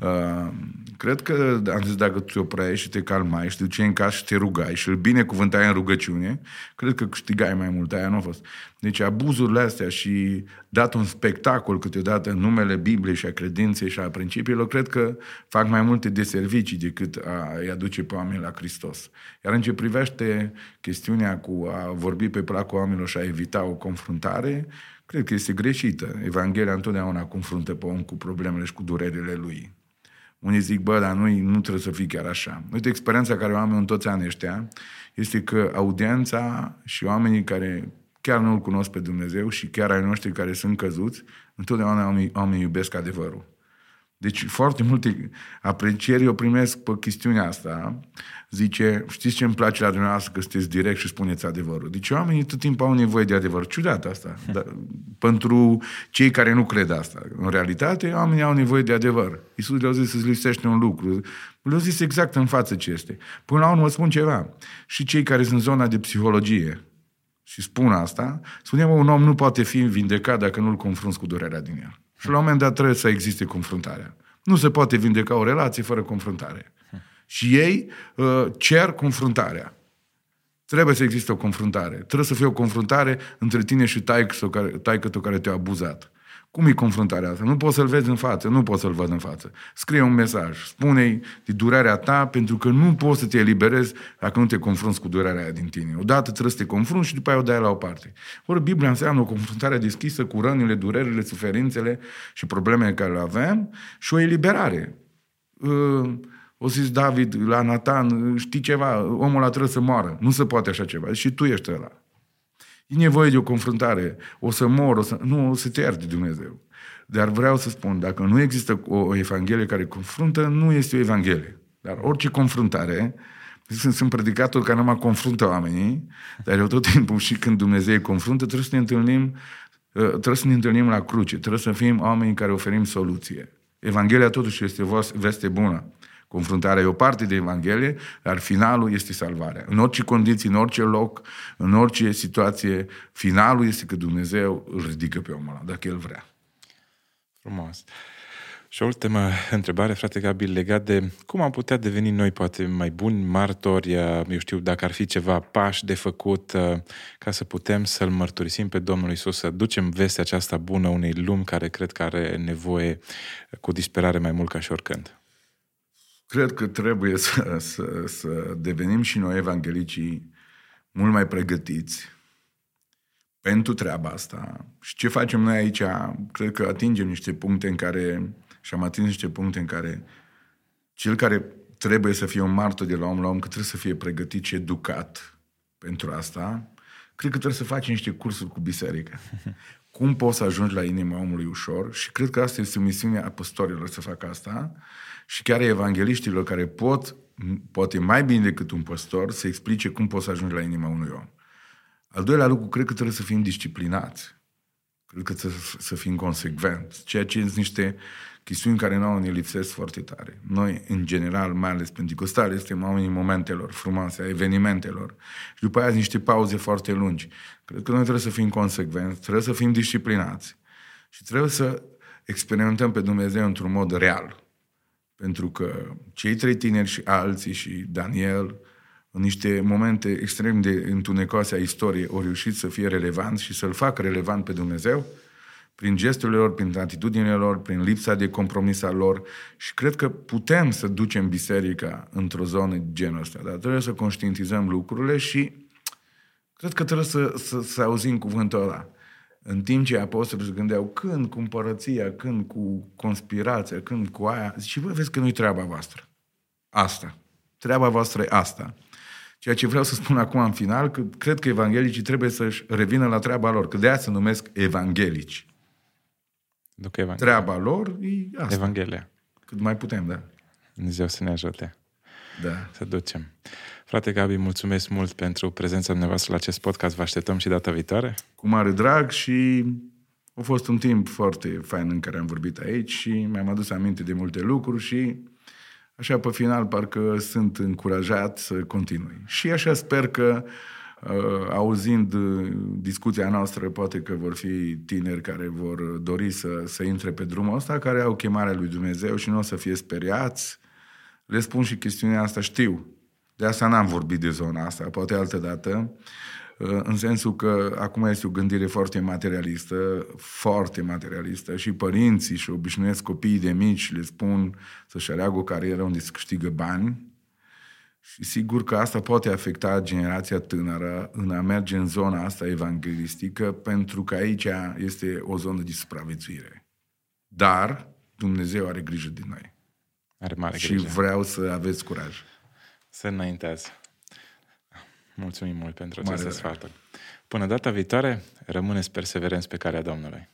Uh, cred că, am zis, dacă tu te opreai și te calmai și te duceai în casă și te rugai și îl binecuvântai în rugăciune, cred că câștigai mai mult. Aia nu a fost. Deci abuzurile astea și dat un spectacol câteodată în numele Bibliei și a credinței și a principiilor, cred că fac mai multe de servicii decât a îi aduce pe oameni la Hristos. Iar în ce privește chestiunea cu a vorbi pe placul oamenilor și a evita o confruntare, cred că este greșită. Evanghelia întotdeauna confruntă pe om cu problemele și cu durerile lui. Unii zic, bă, dar nu, nu trebuie să fie chiar așa. Uite, experiența care o am în toți anii ăștia este că audiența și oamenii care chiar nu-L cunosc pe Dumnezeu și chiar ai noștri care sunt căzuți, întotdeauna oamenii, oamenii iubesc adevărul. Deci foarte multe aprecieri eu primesc pe chestiunea asta. Zice, știți ce îmi place la dumneavoastră că sunteți direct și spuneți adevărul. Deci oamenii tot timpul au nevoie de adevăr. Ciudat asta. <laughs> Dar, pentru cei care nu cred asta. În realitate, oamenii au nevoie de adevăr. Iisus le-a zis să-ți lipsește un lucru. Le-a zis exact în față ce este. Până la urmă spun ceva. Și cei care sunt în zona de psihologie și spun asta, spunem, un om nu poate fi vindecat dacă nu-l confrunți cu durerea din el. Și la un moment dat trebuie să existe confruntarea. Nu se poate vindeca o relație fără confruntare. Și ei uh, cer confruntarea. Trebuie să existe o confruntare. Trebuie să fie o confruntare între tine și taică tu care te-a abuzat. Cum e confruntarea asta? Nu poți să-l vezi în față, nu poți să-l văd în față. Scrie un mesaj, spune-i de durerea ta, pentru că nu poți să te eliberezi dacă nu te confrunți cu durerea aia din tine. Odată trebuie să te confrunți și după aia o dai la o parte. Ori Biblia înseamnă o confruntare deschisă cu rănile, durerile, suferințele și problemele care le avem și o eliberare. Uh, o zis David la Nathan, știi ceva, omul ăla trebuie să moară. Nu se poate așa ceva. Și tu ești ăla. E nevoie de o confruntare. O să mor, o să... Nu, o să te ierte Dumnezeu. Dar vreau să spun, dacă nu există o, o Evanghelie care confruntă, nu este o Evanghelie. Dar orice confruntare, sunt, sunt predicatori care numai confruntă oamenii, dar eu tot timpul și când Dumnezeu îi confruntă, trebuie să ne întâlnim uh, trebuie să ne întâlnim la cruce, trebuie să fim oameni care oferim soluție. Evanghelia totuși este o veste bună. Confruntarea e o parte de Evanghelie, dar finalul este salvarea. În orice condiții, în orice loc, în orice situație, finalul este că Dumnezeu îl ridică pe omul ăla, dacă El vrea. Frumos. Și o ultimă întrebare, frate Gabi, legat de cum am putea deveni noi poate mai buni martori, eu știu, dacă ar fi ceva pași de făcut uh, ca să putem să-L mărturisim pe Domnul Isus, să ducem vestea aceasta bună unei lumi care cred că are nevoie cu disperare mai mult ca și oricând. Cred că trebuie să, să, să devenim și noi evanghelicii mult mai pregătiți pentru treaba asta. Și ce facem noi aici, cred că atingem niște puncte în care, și am atins niște puncte în care cel care trebuie să fie un martor de la om la om, că trebuie să fie pregătit și educat pentru asta, cred că trebuie să faci niște cursuri cu biserica. Cum poți să ajungi la inima omului ușor? Și cred că asta este o misiune a păstorilor să facă asta și chiar evangeliștilor care pot, poate mai bine decât un păstor, să explice cum poți să ajungi la inima unui om. Al doilea lucru, cred că trebuie să fim disciplinați. Cred că trebuie să fim consecvenți. Ceea ce sunt niște chestiuni care nouă ne lipsesc foarte tare. Noi, în general, mai ales pentecostali, suntem oamenii momentelor frumoase, a evenimentelor. Și după aia niște pauze foarte lungi. Cred că noi trebuie să fim consecvenți, trebuie să fim disciplinați. Și trebuie să experimentăm pe Dumnezeu într-un mod real. Pentru că cei trei tineri și alții și Daniel, în niște momente extrem de întunecoase a istoriei, au reușit să fie relevant și să-L facă relevant pe Dumnezeu prin gesturile lor, prin atitudinile lor, prin lipsa de compromis al lor și cred că putem să ducem biserica într-o zonă de genul ăsta, dar trebuie să conștientizăm lucrurile și cred că trebuie să, să, să auzim cuvântul ăla. În timp ce apostolii se gândeau când cu împărăția, când cu conspirația, când cu aia, și vă vezi că nu-i treaba voastră. Asta. Treaba voastră e asta. Ceea ce vreau să spun acum în final, că cred că evanghelicii trebuie să-și revină la treaba lor, că de aia se numesc evanghelici. Duc Evanghelia. Treaba lor e asta. Evanghelia. Cât mai putem, da. Dumnezeu să ne ajute. Da. Să ducem. Frate Gabi, mulțumesc mult pentru prezența dumneavoastră la acest podcast. Vă așteptăm și data viitoare. Cu mare drag și a fost un timp foarte fain în care am vorbit aici și mi-am adus aminte de multe lucruri și așa pe final parcă sunt încurajat să continui. Și așa sper că uh, auzind uh, discuția noastră, poate că vor fi tineri care vor dori să, să intre pe drumul ăsta, care au chemarea lui Dumnezeu și nu o să fie speriați. Le spun și chestiunea asta, știu. De asta n-am vorbit de zona asta, poate altă dată, uh, în sensul că acum este o gândire foarte materialistă, foarte materialistă și părinții și obișnuiesc copiii de mici le spun să-și aleagă o carieră unde se câștigă bani și sigur că asta poate afecta generația tânără în a merge în zona asta evanghelistică pentru că aici este o zonă de supraviețuire. Dar Dumnezeu are grijă de noi. Are mare și grijă. vreau să aveți curaj. Să înaintează. Mulțumim mult pentru Mare aceste drag. sfaturi. Până data viitoare, rămâneți perseverenți pe calea Domnului.